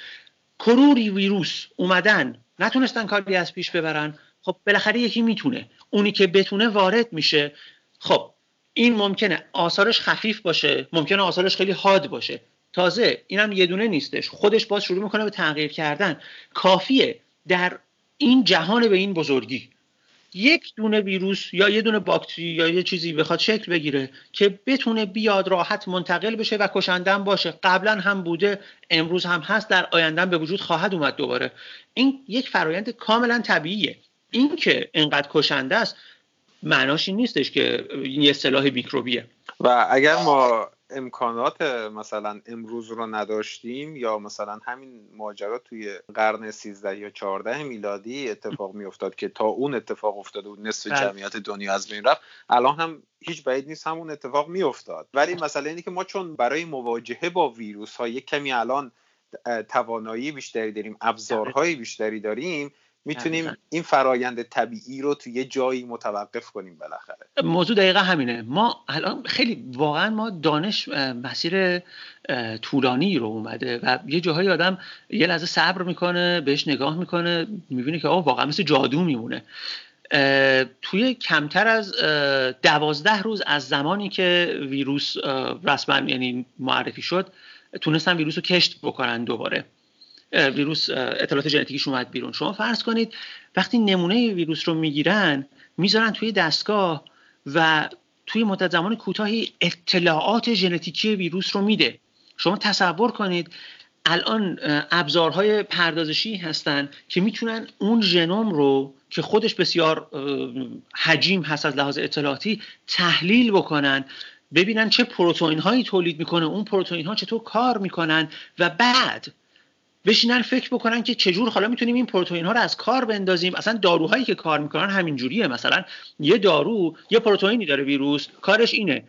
کروری ویروس اومدن نتونستن کاری از پیش ببرن خب بالاخره یکی می‌تونه. اونی که بتونه وارد میشه خب این ممکنه آثارش خفیف باشه ممکنه آثارش خیلی حاد باشه. تازه اینم یه دونه نیستش. خودش باز شروع می‌کنه به تغییر کردن. کافیه در این جهان به این بزرگی. یک دونه ویروس یا یه دونه باکتری یا یه چیزی بخواد شکل بگیره که بتونه بیاد راحت منتقل بشه و کشندن باشه. قبلا هم بوده امروز هم هست در آینده به وجود خواهد اومد دوباره. این یک فرایند کاملا طبیعیه. این که انقدر کشنده است معناش نیستش که یه صلاح میکروبیه. و اگر ما امکانات مثلا امروز رو نداشتیم یا مثلا همین ماجرا توی قرن 13 یا 14 میلادی اتفاق می افتاد که تا اون اتفاق افتاده و نصف بله. جمعیت دنیا از بین رفت الان هم هیچ بعید نیست همون اتفاق می افتاد ولی مسئله اینه که ما چون برای مواجهه با ویروس ها یک کمی الان توانایی بیشتری داریم ابزارهای بیشتری داریم می‌تونیم این فرایند طبیعی رو توی یه جایی متوقف کنیم بالاخره. موضوع دقیقا همینه. ما الان خیلی واقعا ما دانش مسیر طولانی رو اومده و یه جاهای آدم یه لحظه صبر می‌کنه بهش نگاه می‌کنه می‌بینه که آه واقعا مثل جادو میمونه. توی کمتر از دوازده روز از زمانی که ویروس رسما یعنی معرفی شد تونستن ویروس رو کشت بکنن دوباره. ویروس اطلاعات ژنتیکیش اومد بیرون. شما فرض کنید وقتی نمونه ویروس رو می‌گیرن می‌ذارن توی دستگاه و توی مدت زمان کوتاهی اطلاعات ژنتیکی ویروس رو میده. شما تصور کنید الان ابزارهای پردازشی هستن که می‌تونن اون ژنوم رو که خودش بسیار حجیم هست از لحاظ اطلاعاتی تحلیل بکنن ببینن چه پروتئین هایی تولید می‌کنه اون پروتئین ها چطور کار می‌کنن و بعد بشینن فکر بکنن که چجور حالا می‌تونیم این پروتئین ها رو از کار بندازیم. اصلا داروهایی که کار می‌کنن همین جوریه. مثلا یه دارو یه پروتئینی داره ویروس کارش اینه.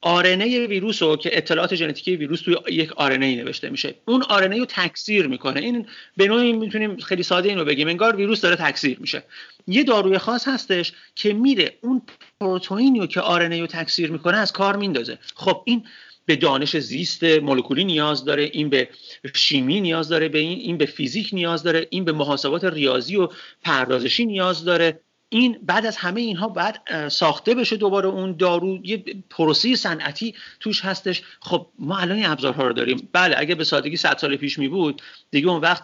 آرنه ویروس رو که اطلاعات ژنتیکی ویروس توی یک آرنه نوشته میشه اون آرنه رو تکثیر می‌کنه. این به نوعی می‌تونیم خیلی ساده این رو بگیم. انگار ویروس داره تکثیر میشه. یه داروی خاص هستش که میره اون پروتئینی رو که آرنه رو تکثیر می‌کنه از کار میندازه. خب این به دانش زیست مولکولی نیاز داره این به شیمی نیاز داره به این این به فیزیک نیاز داره این به محاسبات ریاضی و پردازشی نیاز داره. این بعد از همه اینها بعد ساخته بشه دوباره اون دارو. یه پروسه صنعتی توش هستش. خب ما الان این ابزارها رو داریم. بله اگه به سادگی 100 سال پیش می بود دیگه اون وقت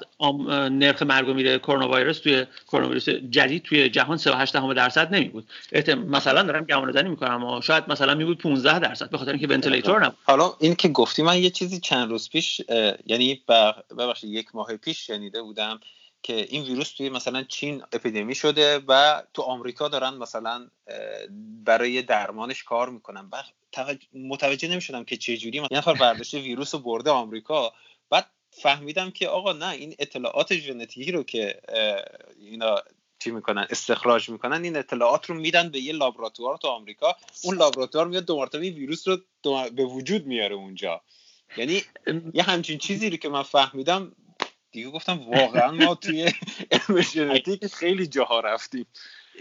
نرخ مرگ و میره. کرونا ویروس توی کرونا ویروس جدید توی جهان 3.8 درصد نمی بود. مثلا دارم گمان زنی می‌کنم و شاید مثلا می بود 15 درصد به خاطر اینکه ونتیلیتور نبود. حالا این که گفتی من یه چیزی چند روز پیش یعنی ببخشید یک ماه پیش شنیده بودم که این ویروس توی مثلا چین اپیدمی شده و تو آمریکا دارن مثلا برای درمانش کار می‌کنن. و متوجه نمی‌شدم که چه جوری یه نفر برداشته ویروس رو برده آمریکا. بعد فهمیدم که آقا نه این اطلاعات ژنتیکی رو که اینا چی می‌کنن استخراج می‌کنن این اطلاعات رو میدن به یه لابراتوار تو آمریکا. اون لابراتوار میاد دو مرتبه ویروس رو به وجود میاره اونجا. یعنی یه همچین چیزی رو که من فهمیدم دیگه گفتم واقعا ما توی علم ژنتیک خیلی جاها رفتیم.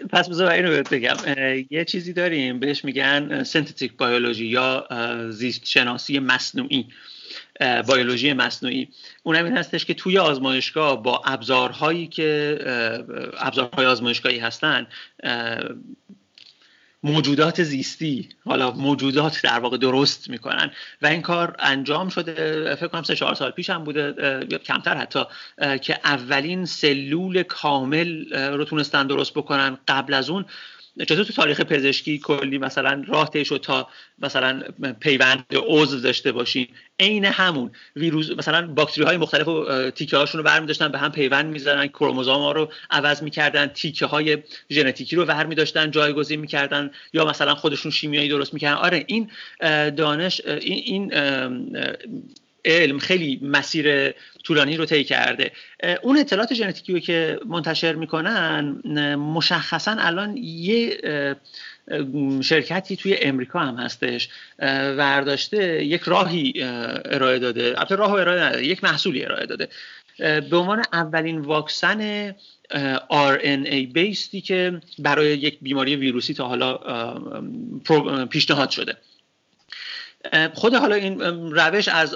پس بذار اینو بهت بگم. یه چیزی داریم. بهش میگن سنتتیک بیولوژی یا زیست شناسی مصنوعی. بیولوژی مصنوعی. اونم این هستش که توی آزمایشگاه با ابزارهایی که ابزارهای آزمایشگاهی هستن موجودات زیستی حالا موجودات در واقع درست می‌کنن. و این کار انجام شده فکر کنم سه چهار سال پیش هم بوده یا کمتر حتی که اولین سلول کامل رو تونستن درست بکنن. قبل از اون چطور تو تاریخ پزشکی کلی مثلا راه طی تا مثلا پیوند عضو داشته باشیم. عین همون ویروس مثلا باکتری های مختلف و تیکه هاشون رو برمی به هم پیوند می‌زدن کروموزوم ها رو عوض می‌کردن تیکه های ژنتیکی رو برمی داشتن جایگزین می‌کردن یا مثلا خودشون شیمیایی درست می‌کردن. آره این دانش این, این علم خیلی مسیر طولانی رو طی کرده. اون اطلاعات ژنتیکی رو که منتشر می‌کنن مشخصا الان یه شرکتی توی امریکا هم هستش ورداشته یک راهی ارائه داده. البته راه ارائه نداده یک محصولی ارائه داده. به عنوان اولین واکسن RNA بیستی که برای یک بیماری ویروسی تا حالا پیشنهاد شده. خود حالا این روش از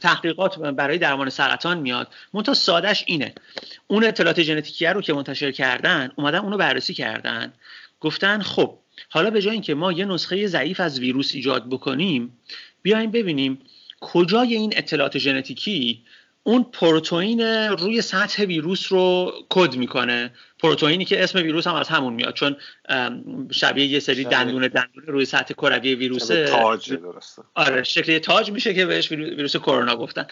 تحقیقات برای درمان سرطان میاد. منتها سادش اینه. اون اطلاعات ژنتیکی رو که منتشر کردن اومدن اونو بررسی کردن. گفتن خب حالا به جای اینکه ما یه نسخه ضعیف از ویروس ایجاد بکنیم بیایم ببینیم کجای این اطلاعات ژنتیکی اون پروتئین روی سطح ویروس رو کد می‌کنه. پروتئینی که اسم ویروس هم از همون میاد چون شبیه یه سری دندون دندون روی سطح کروی ویروس تاج درسته. آره شکلی تاج میشه که بهش ویروس کرونا گفتن.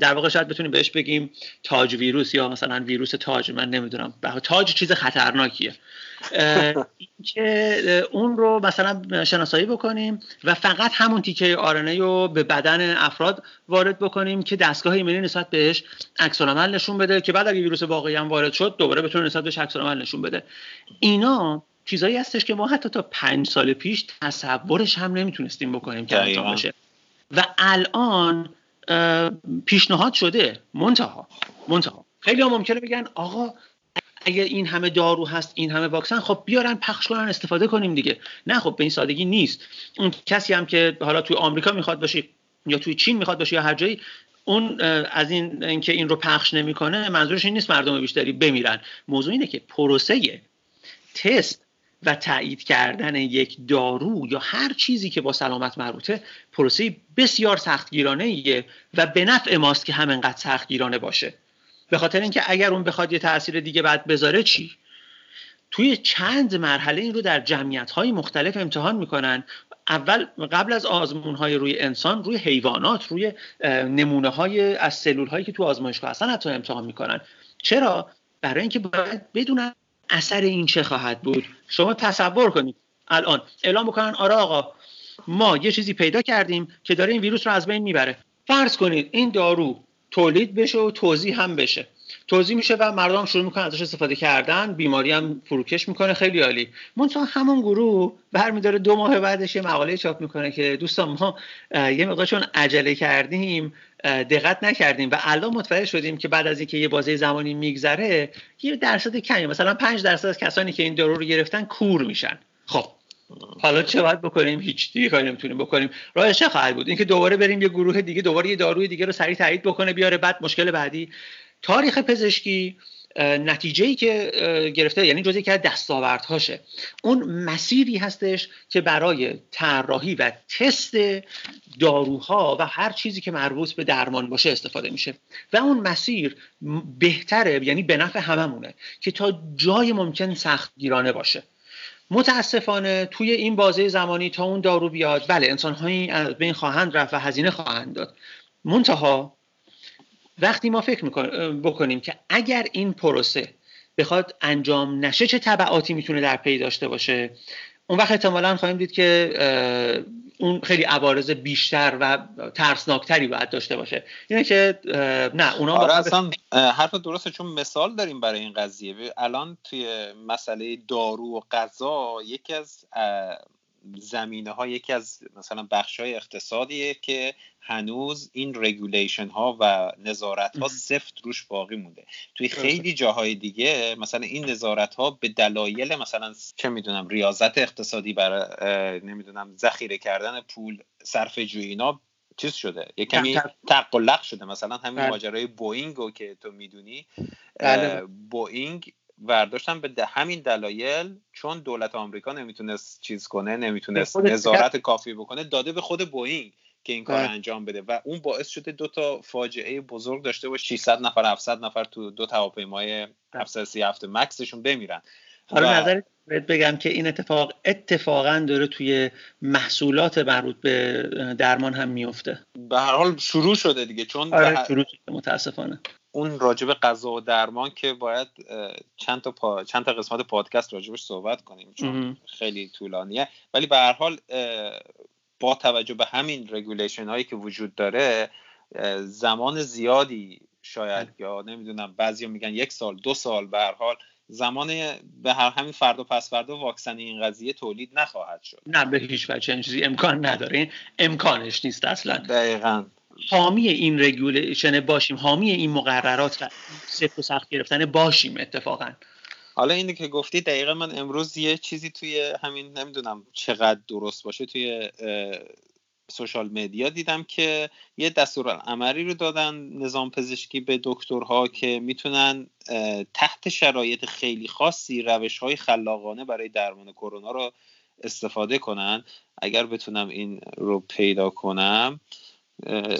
در واقع شاید بتونیم بهش بگیم تاج ویروس یا مثلا ویروس تاج من نمی‌دونم. تاج چیز خطرناکیه. که اون رو مثلا شناسایی بکنیم و فقط همون تیکه آرنه رو به بدن افراد وارد بکنیم که دستگاه ایمنی نسبت بهش عکس نشون بده که بعد اگه ویروس واقعی هم وارد شد دوباره بتونه نسبت بهش عکس نشون بده. اینا چیزایی هستش که ما حتی تا پنج سال پیش تصورش هم نمی‌تونستیم بکنیم که انجام بشه. و الان پیشنهاد شده. منتها. منتها. خیلی هم ممکنه بگن آقا اگر این همه دارو هست این همه واکسن خب بیارن پخش کنن استفاده کنیم دیگه. نه خب به این سادگی نیست. اون کسی هم که حالا توی آمریکا می‌خواد باشه یا توی چین می‌خواد باشه یا هر جایی اون از این اینکه این رو پخش نمی‌کنه منظورش این نیست مردم بیشتری بمیرن. موضوع اینه که پروسه تست و تایید کردن یک دارو یا هر چیزی که با سلامت مربوطه پروسه بسیار سختگیرانه و به نفع ماست که همینقدر سختگیرانه باشه. به خاطر اینکه اگر اون بخواد یه تاثیر دیگه بعد بذاره چی؟ توی چند مرحله این رو در جمعیت های مختلف امتحان می‌کنن. اول قبل از آزمون های روی انسان روی حیوانات روی نمونه های از سلول هایی که تو آزمایشگاه هستن حتی امتحان می‌کنن. چرا؟ برای اینکه باید بدونن اثر این چه خواهد بود. شما تصور کنید. الان اعلام بکنن آره آقا ما یه چیزی پیدا کردیم که داره این ویروس رو از بین می‌بره. فرض کنید این دارو تولید بشه و توضیح هم بشه. توضیح میشه و مردم شروع می‌کنن ازش استفاده کردن. بیماری هم فروکش می‌کنه. خیلی عالی. منتها همون گروه برمیداره دو ماه بعدش یه مقاله چاپ می‌کنه که دوستان ما یه مقدار چون عجله کردیم دقت نکردیم و الان متوجه شدیم که بعد از اینکه یه بازه زمانی میگذره یه درصد کمی مثلا 5 درصد از کسانی که این دارو رو گرفتن کور میشن. خب حالا چه باید بکنیم؟ هیچ دیگه کاری نمی‌تونیم بکنیم. راه چه خواهد بود؟ اینکه دوباره بریم یه گروه دیگه دوباره یه داروی دیگه رو سریع تایید بکنه بیاره بعد مشکل بعدی تاریخ پزشکی نتیجه ای که گرفته یعنی جزئی که دستاوردهاشه. اون مسیری هستش که برای طراحی و تست داروها و هر چیزی که مربوط به درمان باشه استفاده میشه. و اون مسیر بهتره یعنی به نفع هممونه که تا جای ممکن سخت گیرانه باشه. متاسفانه توی این بازه زمانی تا اون دارو بیاد بله انسان هایی از بین خواهند رفت و هزینه خواهند داد. منتها وقتی ما فکر بکنیم که اگر این پروسه بخواد انجام نشه چه تبعاتی می‌تونه در پی داشته باشه؟ اون وقت احتمالا خواهیم دید که اون خیلی عوارض بیشتر و ترسناکتری باید داشته باشه. اینه که نه اونا آره اصلا حرف درسته چون مثال داریم برای این قضیه. الان توی مسئله دارو و غذا یکی از زمینه ها یکی از مثلا بخش های اقتصادیه که هنوز این رگولیشن ها و نظارت ها سفت روش باقی مونده. توی خیلی جاهای دیگه مثلا این نظارت ها به دلایل مثلا چه می‌دونم ریاضت اقتصادی برای نمی‌دونم ذخیره کردن پول صرف جویی اینا چیز شده. یه کمی لق شده. مثلا همین بله. ماجرای بوینگ که تو می‌دونی بله. بوینگ ورداشتن به همین دلایل چون دولت آمریکا نمی‌تونست چیز کنه نمی‌تونست نظارت کافی بکنه داده به خود بوینگ که این کار بله. انجام بده. و اون باعث شده دو تا فاجعه بزرگ داشته باشه 600 نفر 700 نفر تو دو هواپیمای 737 مکسشون بمیرن. حالا و... نظر بگم که این اتفاق اتفاقا داره توی محصولات مربوط به درمان هم میفته. به هر حال شروع شده دیگه چون آره شروع شده متاسفانه. اون راجب غذا و درمان که باید چند تا پا... چند تا قسمت پادکست راجبش صحبت کنیم چون خیلی طولانیه. ولی به هر حال با توجه به همین رگولیشن هایی که وجود داره زمان زیادی شاید یا نمی‌دونم بعضی میگن یک سال دو سال به هر حال زمان به هر همین فردا پس فردا واکسن این قضیه تولید نخواهد شد. نه به هیچ وجه چیزی امکان نداره. امکانش نیست اصلا. دقیقا. حامی این regulation باشیم حامی این مقررات و سفت و سخت گرفتن باشیم اتفاقا. حالا اینی که گفتی دقیقا من امروز یه چیزی توی همین نمی‌دونم چقدر درست باشه توی social media دیدم که یه دستورالعملی رو دادن نظام پزشکی به دکترها که می‌تونن تحت شرایط خیلی خاصی روش های خلاقانه برای درمان کرونا رو استفاده کنن. اگر بتونم این رو پیدا کنم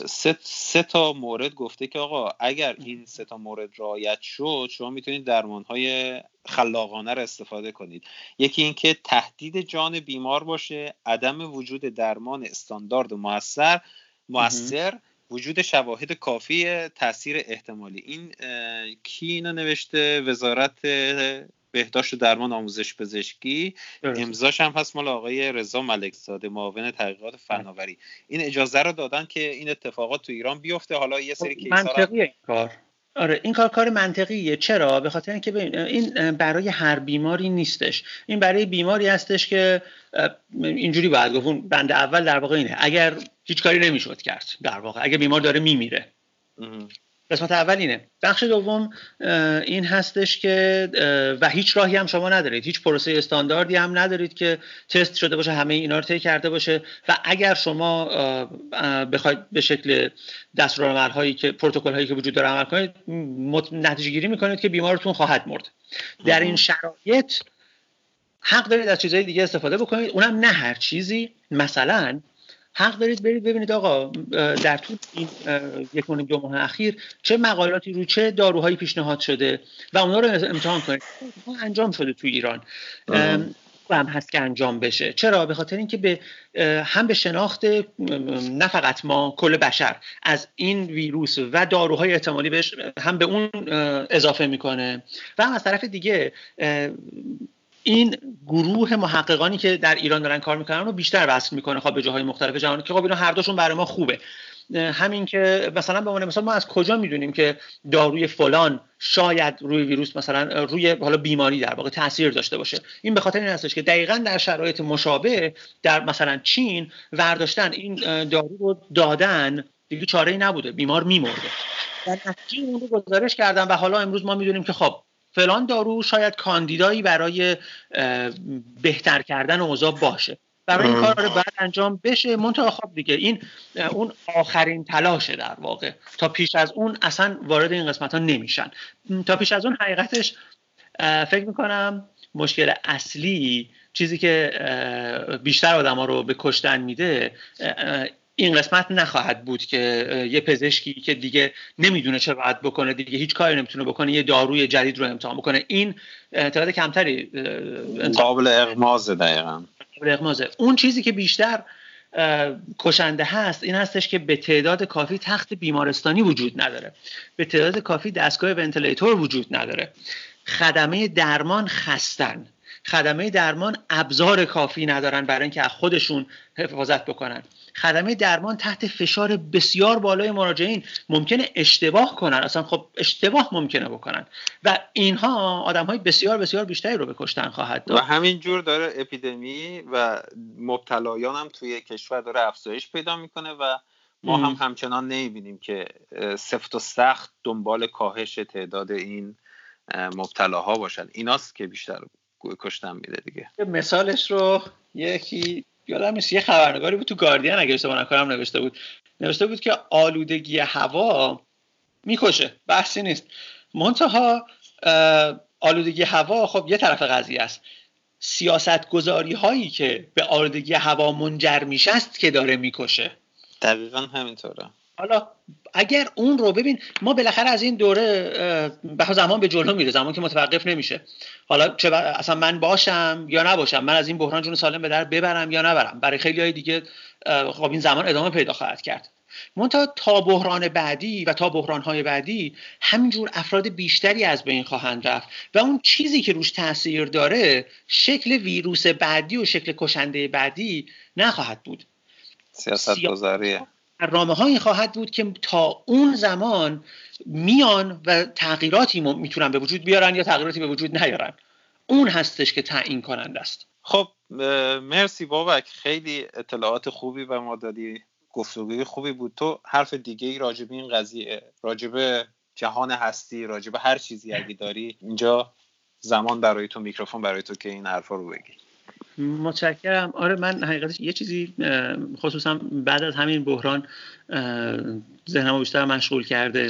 سه, سه تا مورد گفته که آقا اگر این سه تا مورد رعایت شد شما می‌تونید درمان های خلاقانه رو استفاده کنید. یکی اینکه تهدید جان بیمار باشه عدم وجود درمان استاندارد و موثر موثر وجود شواهد کافی تاثیر احتمالی. این کی اینو نوشته؟ وزارت بهداشت و درمان آموزش پزشکی. امضاش هم هست مال آقای رضا ملکزاده معاون تحقیقات فناوری. این اجازه رو دادن که این اتفاقات تو ایران بیفته. حالا یه سری خب، منطقیه این کار. آره این کار کار منطقیه. چرا؟ به خاطر اینکه این برای هر بیماری نیستش. این برای بیماری هستش که اینجوری باید گفت بند اول در واقع اینه. اگر هیچ کاری نمی‌شد کرد در واقع. اگر بیمار داره میمیره. قسمت اول اینه. بخش دوم این هستش که و هیچ راهی هم شما ندارید. هیچ پروسه استانداردی هم ندارید که تست شده باشه همه اینا رو کرده باشه. و اگر شما بخواید به شکل هایی که پروتکل هایی که وجود داره عمل کنید نتیجه گیری می‌کنید که بیمارتون خواهد مرد. در این شرایط حق دارید از چیزهای دیگه استفاده بکنید. اونم نه هر چیزی. مثلا حق دارید برید ببینید آقا در طول این یک دو ماه اخیر چه مقالاتی رو چه داروهایی پیشنهاد شده و اونا رو امتحان کنید. انجام شده تو ایران. هم هست که انجام بشه. چرا؟ به خاطر اینکه به هم به شناخت نه فقط ما کل بشر از این ویروس و داروهای احتمالی بهش هم به اون اضافه می‌کنه. و هم از طرف دیگه این گروه محققانی که در ایران دارن کار می‌کنن رو بیشتر وصل می‌کنه خب به جاهای مختلف جهان که خب اینا هر دوشون برای ما خوبه. همین که مثلا به عنوان مثلا ما از کجا می‌دونیم که داروی فلان شاید روی ویروس مثلا روی حالا بیماری در واقع تاثیر داشته باشه. این به خاطر این هستش که دقیقا در شرایط مشابه در مثلا چین ورداشتن این دارو رو دادن دیگه چاره ای نبوده بیمار میمرده. در اون رو گزارش کردن و حالا امروز ما می‌دونیم که خب فلان دارو شاید کاندیدایی برای بهتر کردن اوضاع باشه. برای این کار رو باید انجام بشه. منتها خب دیگه این اون آخرین تلاشه در واقع. تا پیش از اون اصلا وارد این قسمت ها نمیشن تا پیش از اون حقیقتش فکر می‌کنم مشکل اصلی چیزی که بیشتر آدم ها رو به کشتن میده این قسمت نخواهد بود که یه پزشکی که دیگه نمی‌دونه چه باید بکنه دیگه هیچ کاری نمی‌تونه بکنه یه داروی جدید رو امتحان بکنه. این تعداد کمتری قابل اغمازه دقیقا. قابل اغمازه. اون چیزی که بیشتر کشنده هست این هستش که به تعداد کافی تخت بیمارستانی وجود نداره. به تعداد کافی دستگاه ونتیلیتور وجود نداره. خدمه درمان خستن. خدمه درمان ابزار کافی ندارن برای اینکه از خودشون حفاظت بکنن. خدمه درمان تحت فشار بسیار بالای مراجعین. ممکنه اشتباه کنن. اصلا خب اشتباه ممکنه بکنن. و اینها آدم های بسیار بسیار بیشتری رو به کشتن خواهد داد. و همین جور داره اپیدمی و مبتلایان هم توی کشور داره افزایش پیدا می‌کنه و ما هم همچنان نمی‌بینیم که سفت و سخت دنبال کاهش تعداد این مبتلاها باشن. ایناست که بیشتر کشتن میده دیگه. مثالش رو یکی یادم نیست یه خبرنگاری بود تو گاردین اگه اشتباه نکنم نوشته بود. نوشته بود که آلودگی هوا می‌کشه. بحثی نیست. منتها آلودگی هوا خب یه طرف قضیه است. سیاست گذاری هایی که به آلودگی هوا منجر میشه است که داره می‌کشه. دقیقا همینطوره. حالا اگر اون رو ببین ما بالاخره از این دوره به زمان به جلو میره زمان که متوقف نمیشه. حالا چه اصلا من باشم یا نباشم من از این بحران جون سالم به در ببرم یا نبرم؟ برای خیلی های دیگه خب این زمان ادامه پیدا خواهد کرد. منتها تا بحران بعدی و تا بحران های بعدی همینجور افراد بیشتری از بین خواهند رفت و اون چیزی که روش تاثیر داره شکل ویروس بعدی و شکل کشنده بعدی نخواهد بود. سیاست گذاریه برنامه هایی خواهد بود که تا اون زمان میان و تغییراتی می‌تونن به وجود بیارن یا تغییراتی به وجود نیارن. اون هستش که تعیین کننده است. خب مرسی بابک. خیلی اطلاعات خوبی و ما دادی گفتگوی خوبی بود. تو حرف دیگه ای راجب این قضیه راجب جهان هستی راجب هر چیزی اگه داری اینجا زمان برای تو میکروفون برای تو که این حرفا رو بگی. متشکرم. آره من حقیقتش یه چیزی خصوصا بعد از همین بحران ذهنمو بیشتر مشغول کرده.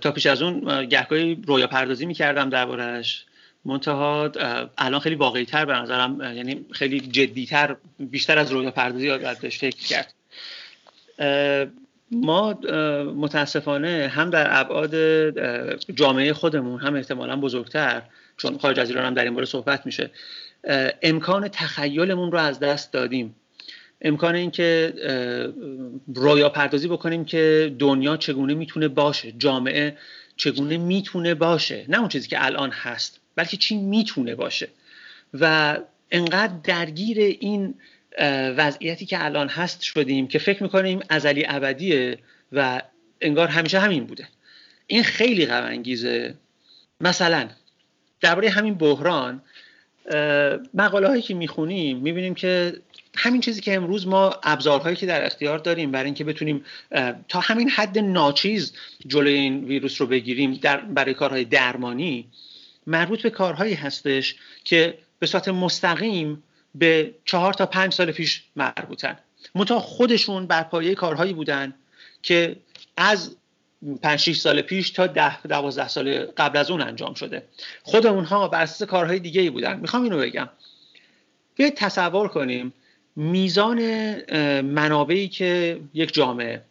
تا پیش از اون گهگاهی رویا پردازی می‌کردم دربارهش منتها الان خیلی واقعی تر به نظرم یعنی خیلی جدیتر بیشتر از رویا پردازی بهش فکر کرد. ما متاسفانه هم در ابعاد جامعه خودمون هم احتمالا بزرگتر چون خارج از ایران هم در این باره صحبت میشه. امکان تخیلمون رو از دست دادیم. امکان اینکه رویا پردازی بکنیم که دنیا چگونه می‌تونه باشه جامعه چگونه می‌تونه باشه. نه اون چیزی که الان هست بلکه چی می‌تونه باشه. و انقدر درگیر این وضعیتی که الان هست شدیم که فکر می‌کنیم ازلی ابدیه و انگار همیشه همین بوده. این خیلی غم انگیزه مثلا درباره همین بحران مقاله هایی که می‌خونیم می‌بینیم که همین چیزی که امروز ما ابزارهایی که در اختیار داریم برای اینکه بتونیم تا همین حد ناچیز جلوی این ویروس رو بگیریم در برای کارهای درمانی مربوط به کارهایی هستش که به صورت مستقیم به چهار تا پنج سال پیش مربوطن. منتها خودشون بر پایه کارهایی بودن که از 5 سال پیش تا ده 12 سال قبل از اون انجام شده. خود اونها بر اساس کارهای دیگه ای بودن. می‌خوام اینو بگم. بیاید تصور کنیم میزان منابعی که یک جامعه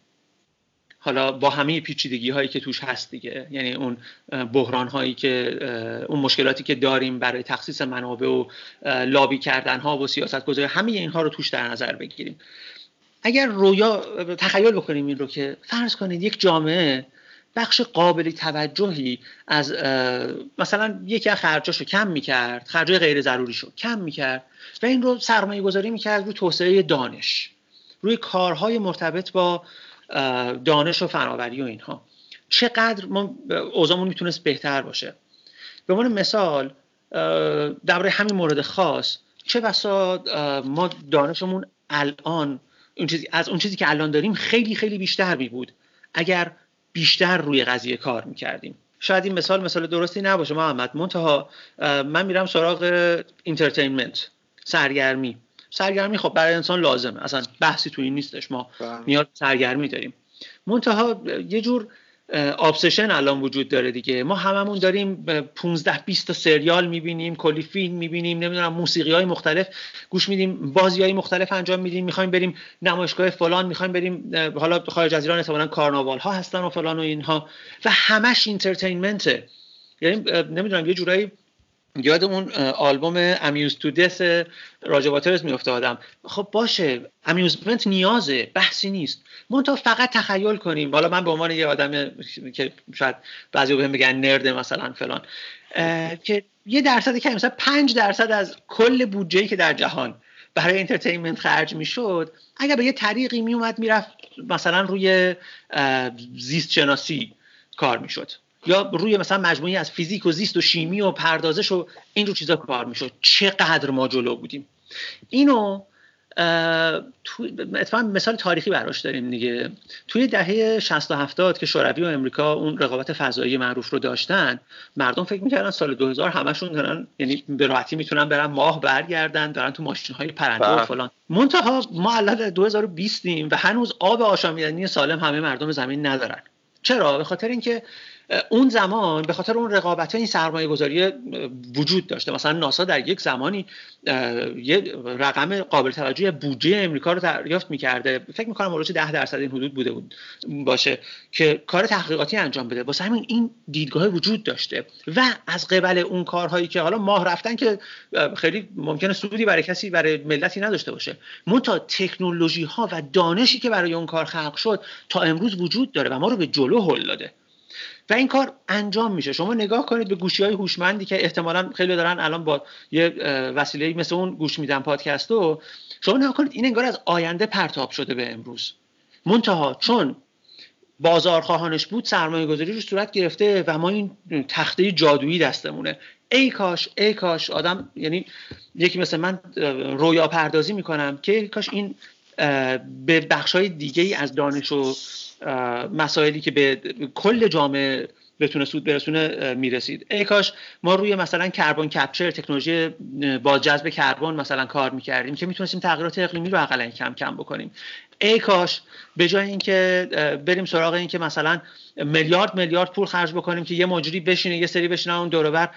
حالا با همه پیچیدگی هایی که توش هست دیگه یعنی اون بحران هایی که اون مشکلاتی که داریم برای تخصیص منابع و لابی کردن ها و سیاست گذاری همه اینها رو توش در نظر بگیریم. اگر رویا تخیل بکنیم این رو که فرض کنید یک جامعه بخش قابل توجهی از مثلا یکی از خرجاشو کم می‌کرد خرجای غیر ضروریشو کم می‌کرد و این رو سرمایه گذاری می‌کرد روی توسعه دانش روی کارهای مرتبط با دانش و فناوری و اینها. چقدر ما اوضاعمون می‌تونست بهتر باشه. به عنوان مثال درباره همین مورد خاص چه بسا ما دانشمون الان اون چیزی از اون چیزی که الان داریم خیلی خیلی بیشتر می بود. اگر بیشتر روی قضیه کار می‌کردیم شاید این مثال مثال درستی نباشه محمد. منتها من میرم سراغ entertainment سرگرمی. سرگرمی خب برای انسان لازمه. اصلا بحثی تو این نیستش. ما بله. میاد سرگرمی داریم. منتها یه جور obsession الان وجود داره دیگه. ما هممون داریم 15 20 تا سریال می‌بینیم کلی فیلم می‌بینیم نمی‌دونم موسیقی های مختلف گوش میدیم بازی های مختلف انجام میدیم. می‌خوایم بریم نمایشگاه فلان می‌خوایم بریم حالا خارج از ایران احتمالاً کارناوال ها هستن و فلان و اینها. و همش اینترتینمنته یعنی نمی‌دونم یه جورایی یاد اون آلبوم امیوز تو دس راجع واترز میفته آدم. خب باشه امیوزمنت نیازه بحثی نیست. تا فقط تخیل کنیم. حالا من به عنوان یه آدم که شاید بعضی بهم بگن nerd مثلا فلان که یه درصد که مثلا 5 درصد از کل بودجه‌ای که در جهان برای entertainment خرج می‌شد اگر به یه طریقی میومد می‌رفت مثلا روی زیست شناسی کار می‌شد. یا روی مثلا مجموعی از فیزیک و زیست و شیمی و پردازش و این رو چیزا کار می‌شد. چقدر ما جلو بودیم. اینو تو اتفاقا مثال تاریخی براش داریم دیگه. توی دهه 60 و 70 که شوروی و امریکا اون رقابت فضایی معروف رو داشتن مردم فکر می‌کردن سال 2000 همشون دارن یعنی به راحتی می‌تونن برن ماه برگردن دارن تو ماشین های پرنده و بله. فلان. منتها ما الان 2020 ایم و هنوز آب آشامیدنی سالم همه مردم زمین ندارن. چرا؟ به خاطر اینکه اون زمان به خاطر اون رقابت این سرمایه گذاری وجود داشته. مثلا ناسا در یک زمانی یه رقم قابل توجه بودجه امریکا رو دریافت می‌کرده. فکر می‌کنم حدود ده درصد این حدود بوده بود باشه که کار تحقیقاتی انجام بده. واسه همین این دیدگاه وجود داشته. و از قبل اون کارهایی که حالا ماه رفتن که خیلی ممکنه سودی برای کسی برای ملتی نداشته باشه. تا تکنولوژی ها و دانشی که برای اون کار خلق شد تا امروز وجود داره و ما رو به جلو هل داده. و این کار انجام میشه. شما نگاه کنید به گوشی های هوشمندی که احتمالا خیلی دارن الان با یه وسیله مثل اون گوش میدن پادکستو شما نگاه کنید این انگار از آینده پرتاب شده به امروز. منتها چون بازار خواهانش بود سرمایه گذاری رو صورت گرفته و ما این تخته جادویی دستمونه. ای کاش ای کاش آدم یعنی یکی مثل من رویا پردازی می‌کنم که ای کاش این به بخش های دیگه از دانش و مسائلی که به کل جامعه بتونه سود برسونه می‌رسید. ای کاش ما روی مثلا کربن کپچر تکنولوژی با جذب کربن مثلا کار می‌کردیم که می‌تونستیم تغییرات اقلیمی رو اقلا کم کم بکنیم. ای کاش به جای اینکه بریم سراغ اینکه مثلا میلیارد میلیارد پول خرج بکنیم که یه مجری بشینه یه سری بشینن اون دور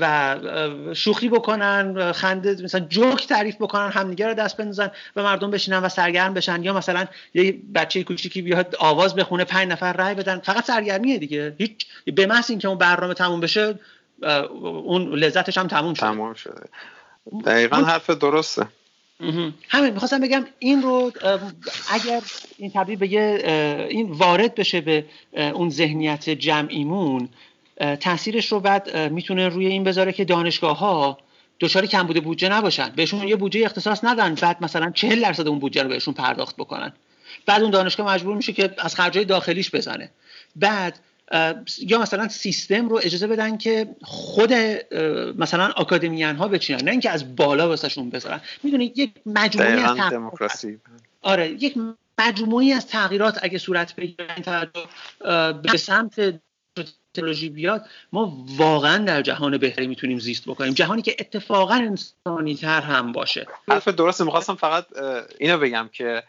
و شوخی بکنن خنده مثلا جوک تعریف بکنن همدیگه رو دست بندازن و مردم بشینن و سرگرم بشن. یا مثلا یه بچه کوچیکی بیاد آواز بخونه پنج نفر رای بدن. فقط سرگرمیه دیگه. هیچ به محض اینکه اون برنامه تموم بشه اون لذتش هم تموم شده. تموم شده. دقیقا حرف درسته. همین می‌خواستم بگم این رو اگر این تبدیل به یه این وارد بشه به اون ذهنیت جمعیمون تاثیرش رو بعد می‌تونه روی این بذاره که دانشگاه ها دچار کم بوده بودجه نباشن. بهشون یه بودجه اختصاص ندن بعد مثلا 40 درصد اون بودجه رو بهشون پرداخت بکنن. بعد اون دانشگاه مجبور میشه که از خرجای داخلیش بزنه. بعد یا مثلا سیستم رو اجازه بدن که خود مثلا آکادمیان ها بچینن نه اینکه از بالا واسهشون بذارن. می‌دونید یک مجموعی از دموکراسی. آره یک مجموعی از تغییرات اگه صورت بگیره به سمت تکنولوژی بیاد ما واقعا در جهان بهتری می‌تونیم زیست بکنیم. جهانی که اتفاقا انسانی تر هم باشه. حرف درسته می‌خواستم فقط اینو بگم که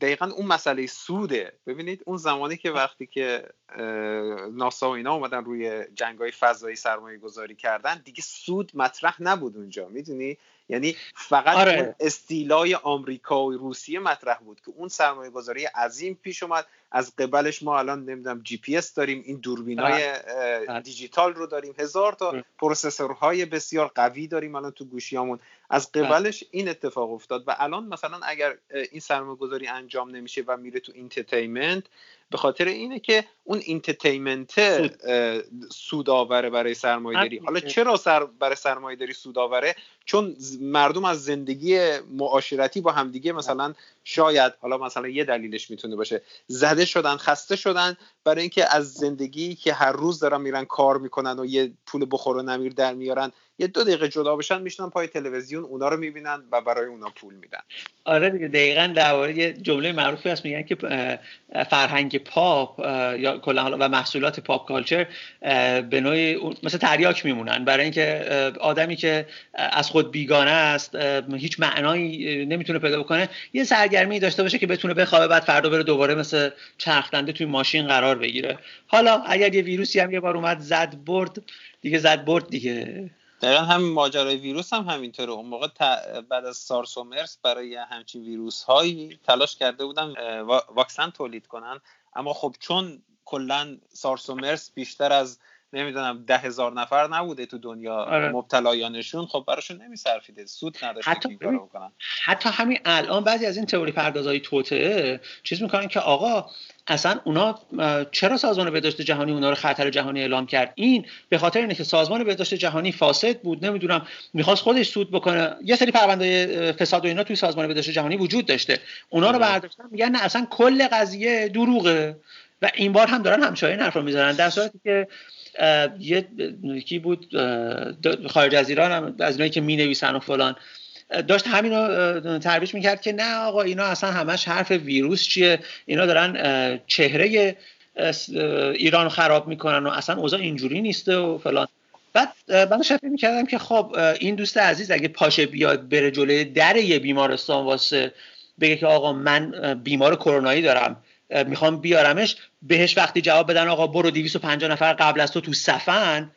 دقیقا اون مسئله سوده. ببینید اون زمانی که وقتی که ناسا و اینا اومدن روی جنگ های فضایی سرمایه گذاری کردن دیگه سود مطرح نبود اونجا. می‌دونی؟ یعنی فقط آره. اون استیلای آمریکا و روسیه مطرح بود که اون سرمایه گذاری عظیم پیش اومد. از قبلش ما الان نمی‌دونم جی پی اس داریم این دوربینای دیجیتال رو داریم. هزار تا processor های بسیار قوی داریم الان تو گوشیامون. از قبلش این اتفاق افتاد و الان مثلا اگر این سرمایه گذاری انجام نمیشه و میره تو entertainment به خاطر اینه که اون entertainment سودآوره برای سرمایه‌داری. حالا چرا سر برای سرمایه‌داری سودآوره چون مردم از زندگی معاشرتی با همدیگه مثلا شاید حالا مثلا یه دلیلش می‌تونه باشه زده شدن خسته شدن برای اینکه از زندگی که هر روز دارن میرن کار می‌کنن و یه پول بخور و نمیر در میارن یه دو دقیقه جدا بشن میشنن پای تلویزیون اونا رو می‌بینن و برای اونا پول میدن. آره دیگه دقیقا درباره یه جمله معروفی هست میگن که فرهنگ پاپ یا کلا و محصولات پاپ کالچر به نوعی مثل تریاک میمونن. برای اینکه آدمی که از خود بیگانه است هیچ معنایی نمی‌تونه پیدا بکنه یه سرگرمی داشته باشه که بتونه بخوابه بعد فردا بره دوباره مثل چرخدنده توی ماشین قرار بگیره. حالا اگر یه ویروسی هم یه بار اومد زد برد دیگه زد برد دیگه. دقیقا همین ماجرای ویروس هم همینطوره. اون موقع بعد از سارس و مرس برای همچین ویروس هایی تلاش کرده بودن واکسن تولید کنن. اما خب چون کلا سارس و مرس بیشتر از نمی‌دونم ده هزار نفر نبوده تو دنیا آره. مبتلایانشون. خب براشون نمیصرفیده. سود نداشته حتی, حتی همین الان بعضی از این تئوری پردازهای توطعه چیز می‌کنن که آقا اصلا اونا چرا سازمان بهداشت جهانی اونا رو خطر جهانی اعلام کرد؟ این به خاطر اینه که سازمان بهداشت جهانی فاسد بود نمی‌دونم می‌خواست خودش سود بکنه. یه سری پرونده فساد و اینا توی سازمان بهداشت جهانی وجود داشته. اونا رو برداشتن میگن نه اصلا کل قضیه دروغه. و این بار هم دارن همچنان حرف رو می‌زنن در صورتی که یه کی بود خارج از ایران هم از اینایی که می نویسن و فلان. داشت همین رو ترویج می‌کرد که نه آقا اینا اصلا همش حرف ویروس چیه. اینا دارن چهره ایران خراب می‌کنن و اصلا اوضاع اینجوری نیسته و فلان. بعد من شفیه می‌کردم که خب این دوست عزیز اگه پاشه بیاد بره جلوی در یه بیمارستان واسه بگه که آقا من بیمار کرونایی دارم. می‌خوام بیارمش بهش وقتی جواب بدن آقا برو 250 نفر قبل از تو تو صفن.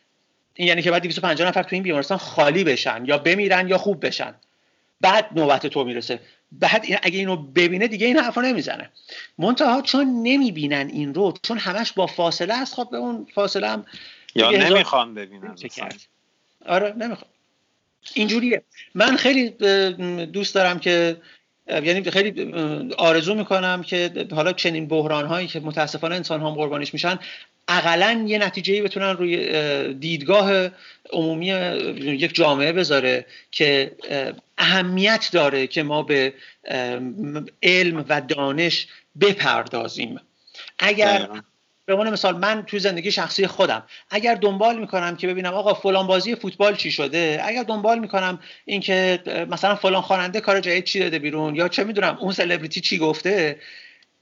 این یعنی که بعد 250 نفر تو این بیمارستان خالی بشن یا بمیرن یا خوب بشن. بعد نوبت تو می‌رسه. بعد این اگه اینو ببینه دیگه این حرفا نمی‌زنه. منتها چون نمی‌بینن این رو چون همش با فاصله است خب به اون فاصله هم یا نمی‌خوان ببینن آره نمی‌خوان. اینجوریه. من خیلی دوست دارم که یعنی خیلی آرزو می‌کنم که حالا چنین بحران هایی که متاسفانه انسان ها قربانیش میشن اقلا یه نتیجه بتونن روی دیدگاه عمومی یک جامعه بذاره که اهمیت داره که ما به علم و دانش بپردازیم. اگر به عنوان مثال من توی زندگی شخصی خودم اگر دنبال می‌کنم که ببینم آقا فلان بازی فوتبال چی شده اگر دنبال می‌کنم اینکه مثلا فلان خواننده کار جدید چی داده بیرون یا چه می‌دونم اون سلبریتی چی گفته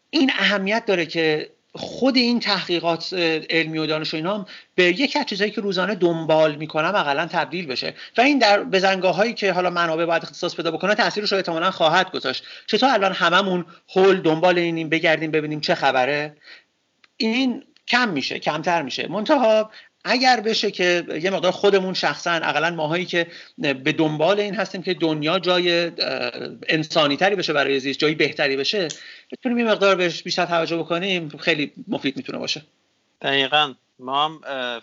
این اهمیت داره که خود این تحقیقات علمی و دانش و اینا به یک از چیزهایی که روزانه دنبال می‌کنم اقلا تبدیل بشه. و این در بزنگاه هایی که حالا منابع باید اختصاص پیدا بکنه تاثیرش رو احتمالا خواهد گذاشت. چطور الان هممون هول دنبال اینیم بگردیم ببینیم چه خبره؟ این کم میشه کمتر میشه. منتها اگر بشه که یه مقدار خودمون شخصا اقلا ماهایی که به دنبال این هستیم که دنیا جای انسانی تری بشه برای زیست جایی بهتری بشه بتونیم یه مقدار بهش بیشتر توجه بکنیم خیلی مفید می‌تونه باشه. دقیقا. ما هم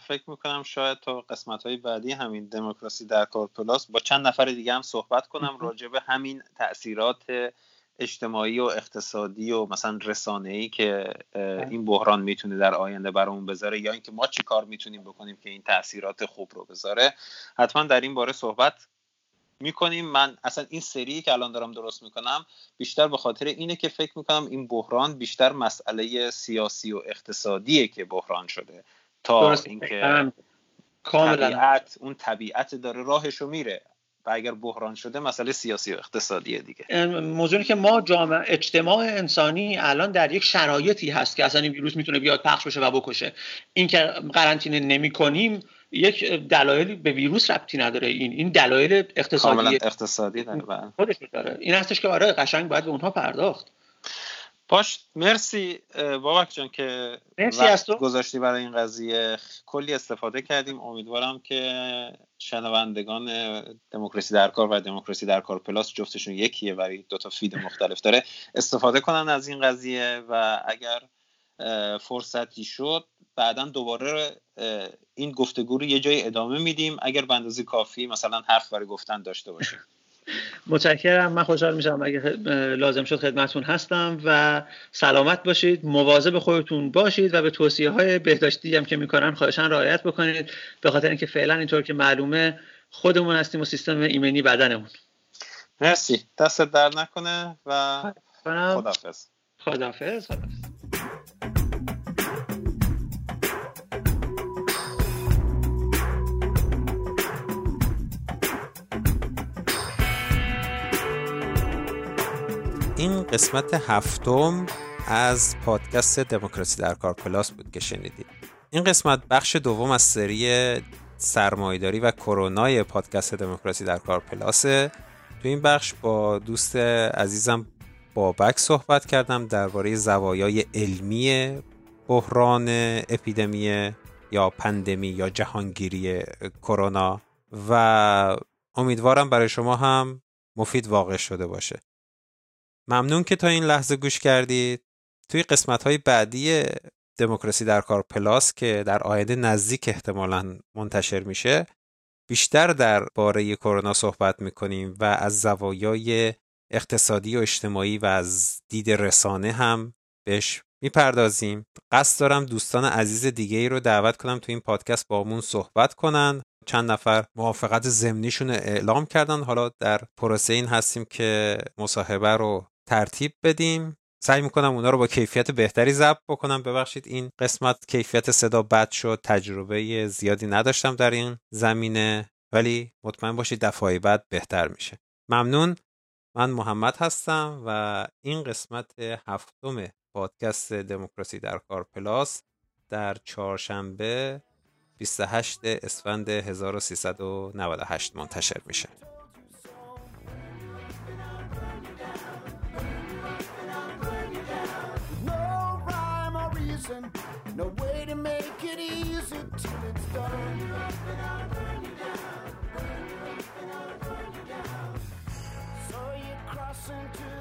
فکر می‌کنم شاید تا قسمت های بعدی همین دموکراسی در کار پلاس با چند نفر دیگه هم صحبت کنم راجع به همین تاثیرات اجتماعی و اقتصادی و مثلا رسانه ای که. این بحران می‌تونه در آینده برامون بذاره یا اینکه ما چی کار می‌تونیم بکنیم که این تاثیرات خوب رو بذاره. حتما در این باره صحبت می‌کنیم. من اصلا این سری که الان دارم درست می‌کنم بیشتر به خاطر اینه که فکر می‌کنم این بحران بیشتر مسئله سیاسی و اقتصادیه که بحران شده. تا اینکه طبیعت اون طبیعت داره راهشو میره. و اگر بحران شده مسئله سیاسی و اقتصادیه دیگه. موضوعی که ما جامعه اجتماع انسانی الان در یک شرایطی هست که اصلا این ویروس می‌تونه بیاد پخش بشه و بکشه. این که قرنطینه نمی کنیم یک دلایلی به ویروس ربطی نداره. این این دلایل اقتصادی اقتصادی داره خودش داره. این هستش که آره قشنگ باید به اونها پرداخت. باش مرسی بابک جان که مرسی از تو. گذاشتی برای این قضیه. کلی استفاده کردیم. امیدوارم که شنوندگان دموکراسی در کار و دموکراسی در کار پلاس جفتشون یکیه برای دو تا فید مختلف داره. استفاده کنن از این قضیه و اگر فرصتی شد بعدا دوباره این گفتگو رو یه جای ادامه میدیم. اگر به اندازه کافی مثلا حرف برای گفتن داشته باشیم. متشکرم. من خوشحال میشم اگه لازم شد خدمتون هستم و سلامت باشید مواظب خودتون باشید و به توصیه های بهداشتی هم که می‌کنن خواهشان رعایت بکنید. به خاطر اینکه فعلا اینطور که معلومه خودمون هستیم و سیستم ایمنی بدنمون. مرسی. دست در نکنه و خدافز خدافز خدافز این قسمت هفتم از پادکست دموکراسی در کار پلاس بود که شنیدید. این قسمت بخش دوم از سری سرمایداری و کرونای پادکست دموکراسی در کار پلاسه. تو این بخش با دوست عزیزم بابک صحبت کردم درباره زوایای علمی بحران اپیدمی یا پندمی یا جهانگیری کرونا و امیدوارم برای شما هم مفید واقع شده باشه. ممنون که تا این لحظه گوش کردید. توی قسمت های بعدی دموکراسی در کار پلاس که در آینده نزدیک احتمالا منتشر میشه بیشتر در باره کرونا صحبت می‌کنیم و از زوایای اقتصادی و اجتماعی و از دید رسانه هم بهش می‌پردازیم. قصد دارم دوستان عزیز دیگه ای رو دعوت کنم تو این پادکست با همون صحبت کنن. چند نفر موافقت زمینیشون اعلام کردن. حالا در پروسه این هستیم که مصاحبه رو ترتیب بدیم. سعی می‌کنم اونا رو با کیفیت بهتری ضبط بکنم. ببخشید این قسمت کیفیت صدا بد شد تجربه زیادی نداشتم در این زمینه ولی مطمئن باشید دفعه بعد بهتر میشه. ممنون. من محمد هستم و این قسمت هفتم پادکست دموکراسی در کار پلاس در چهارشنبه 28 اسفند 1398 منتشر میشه. listen to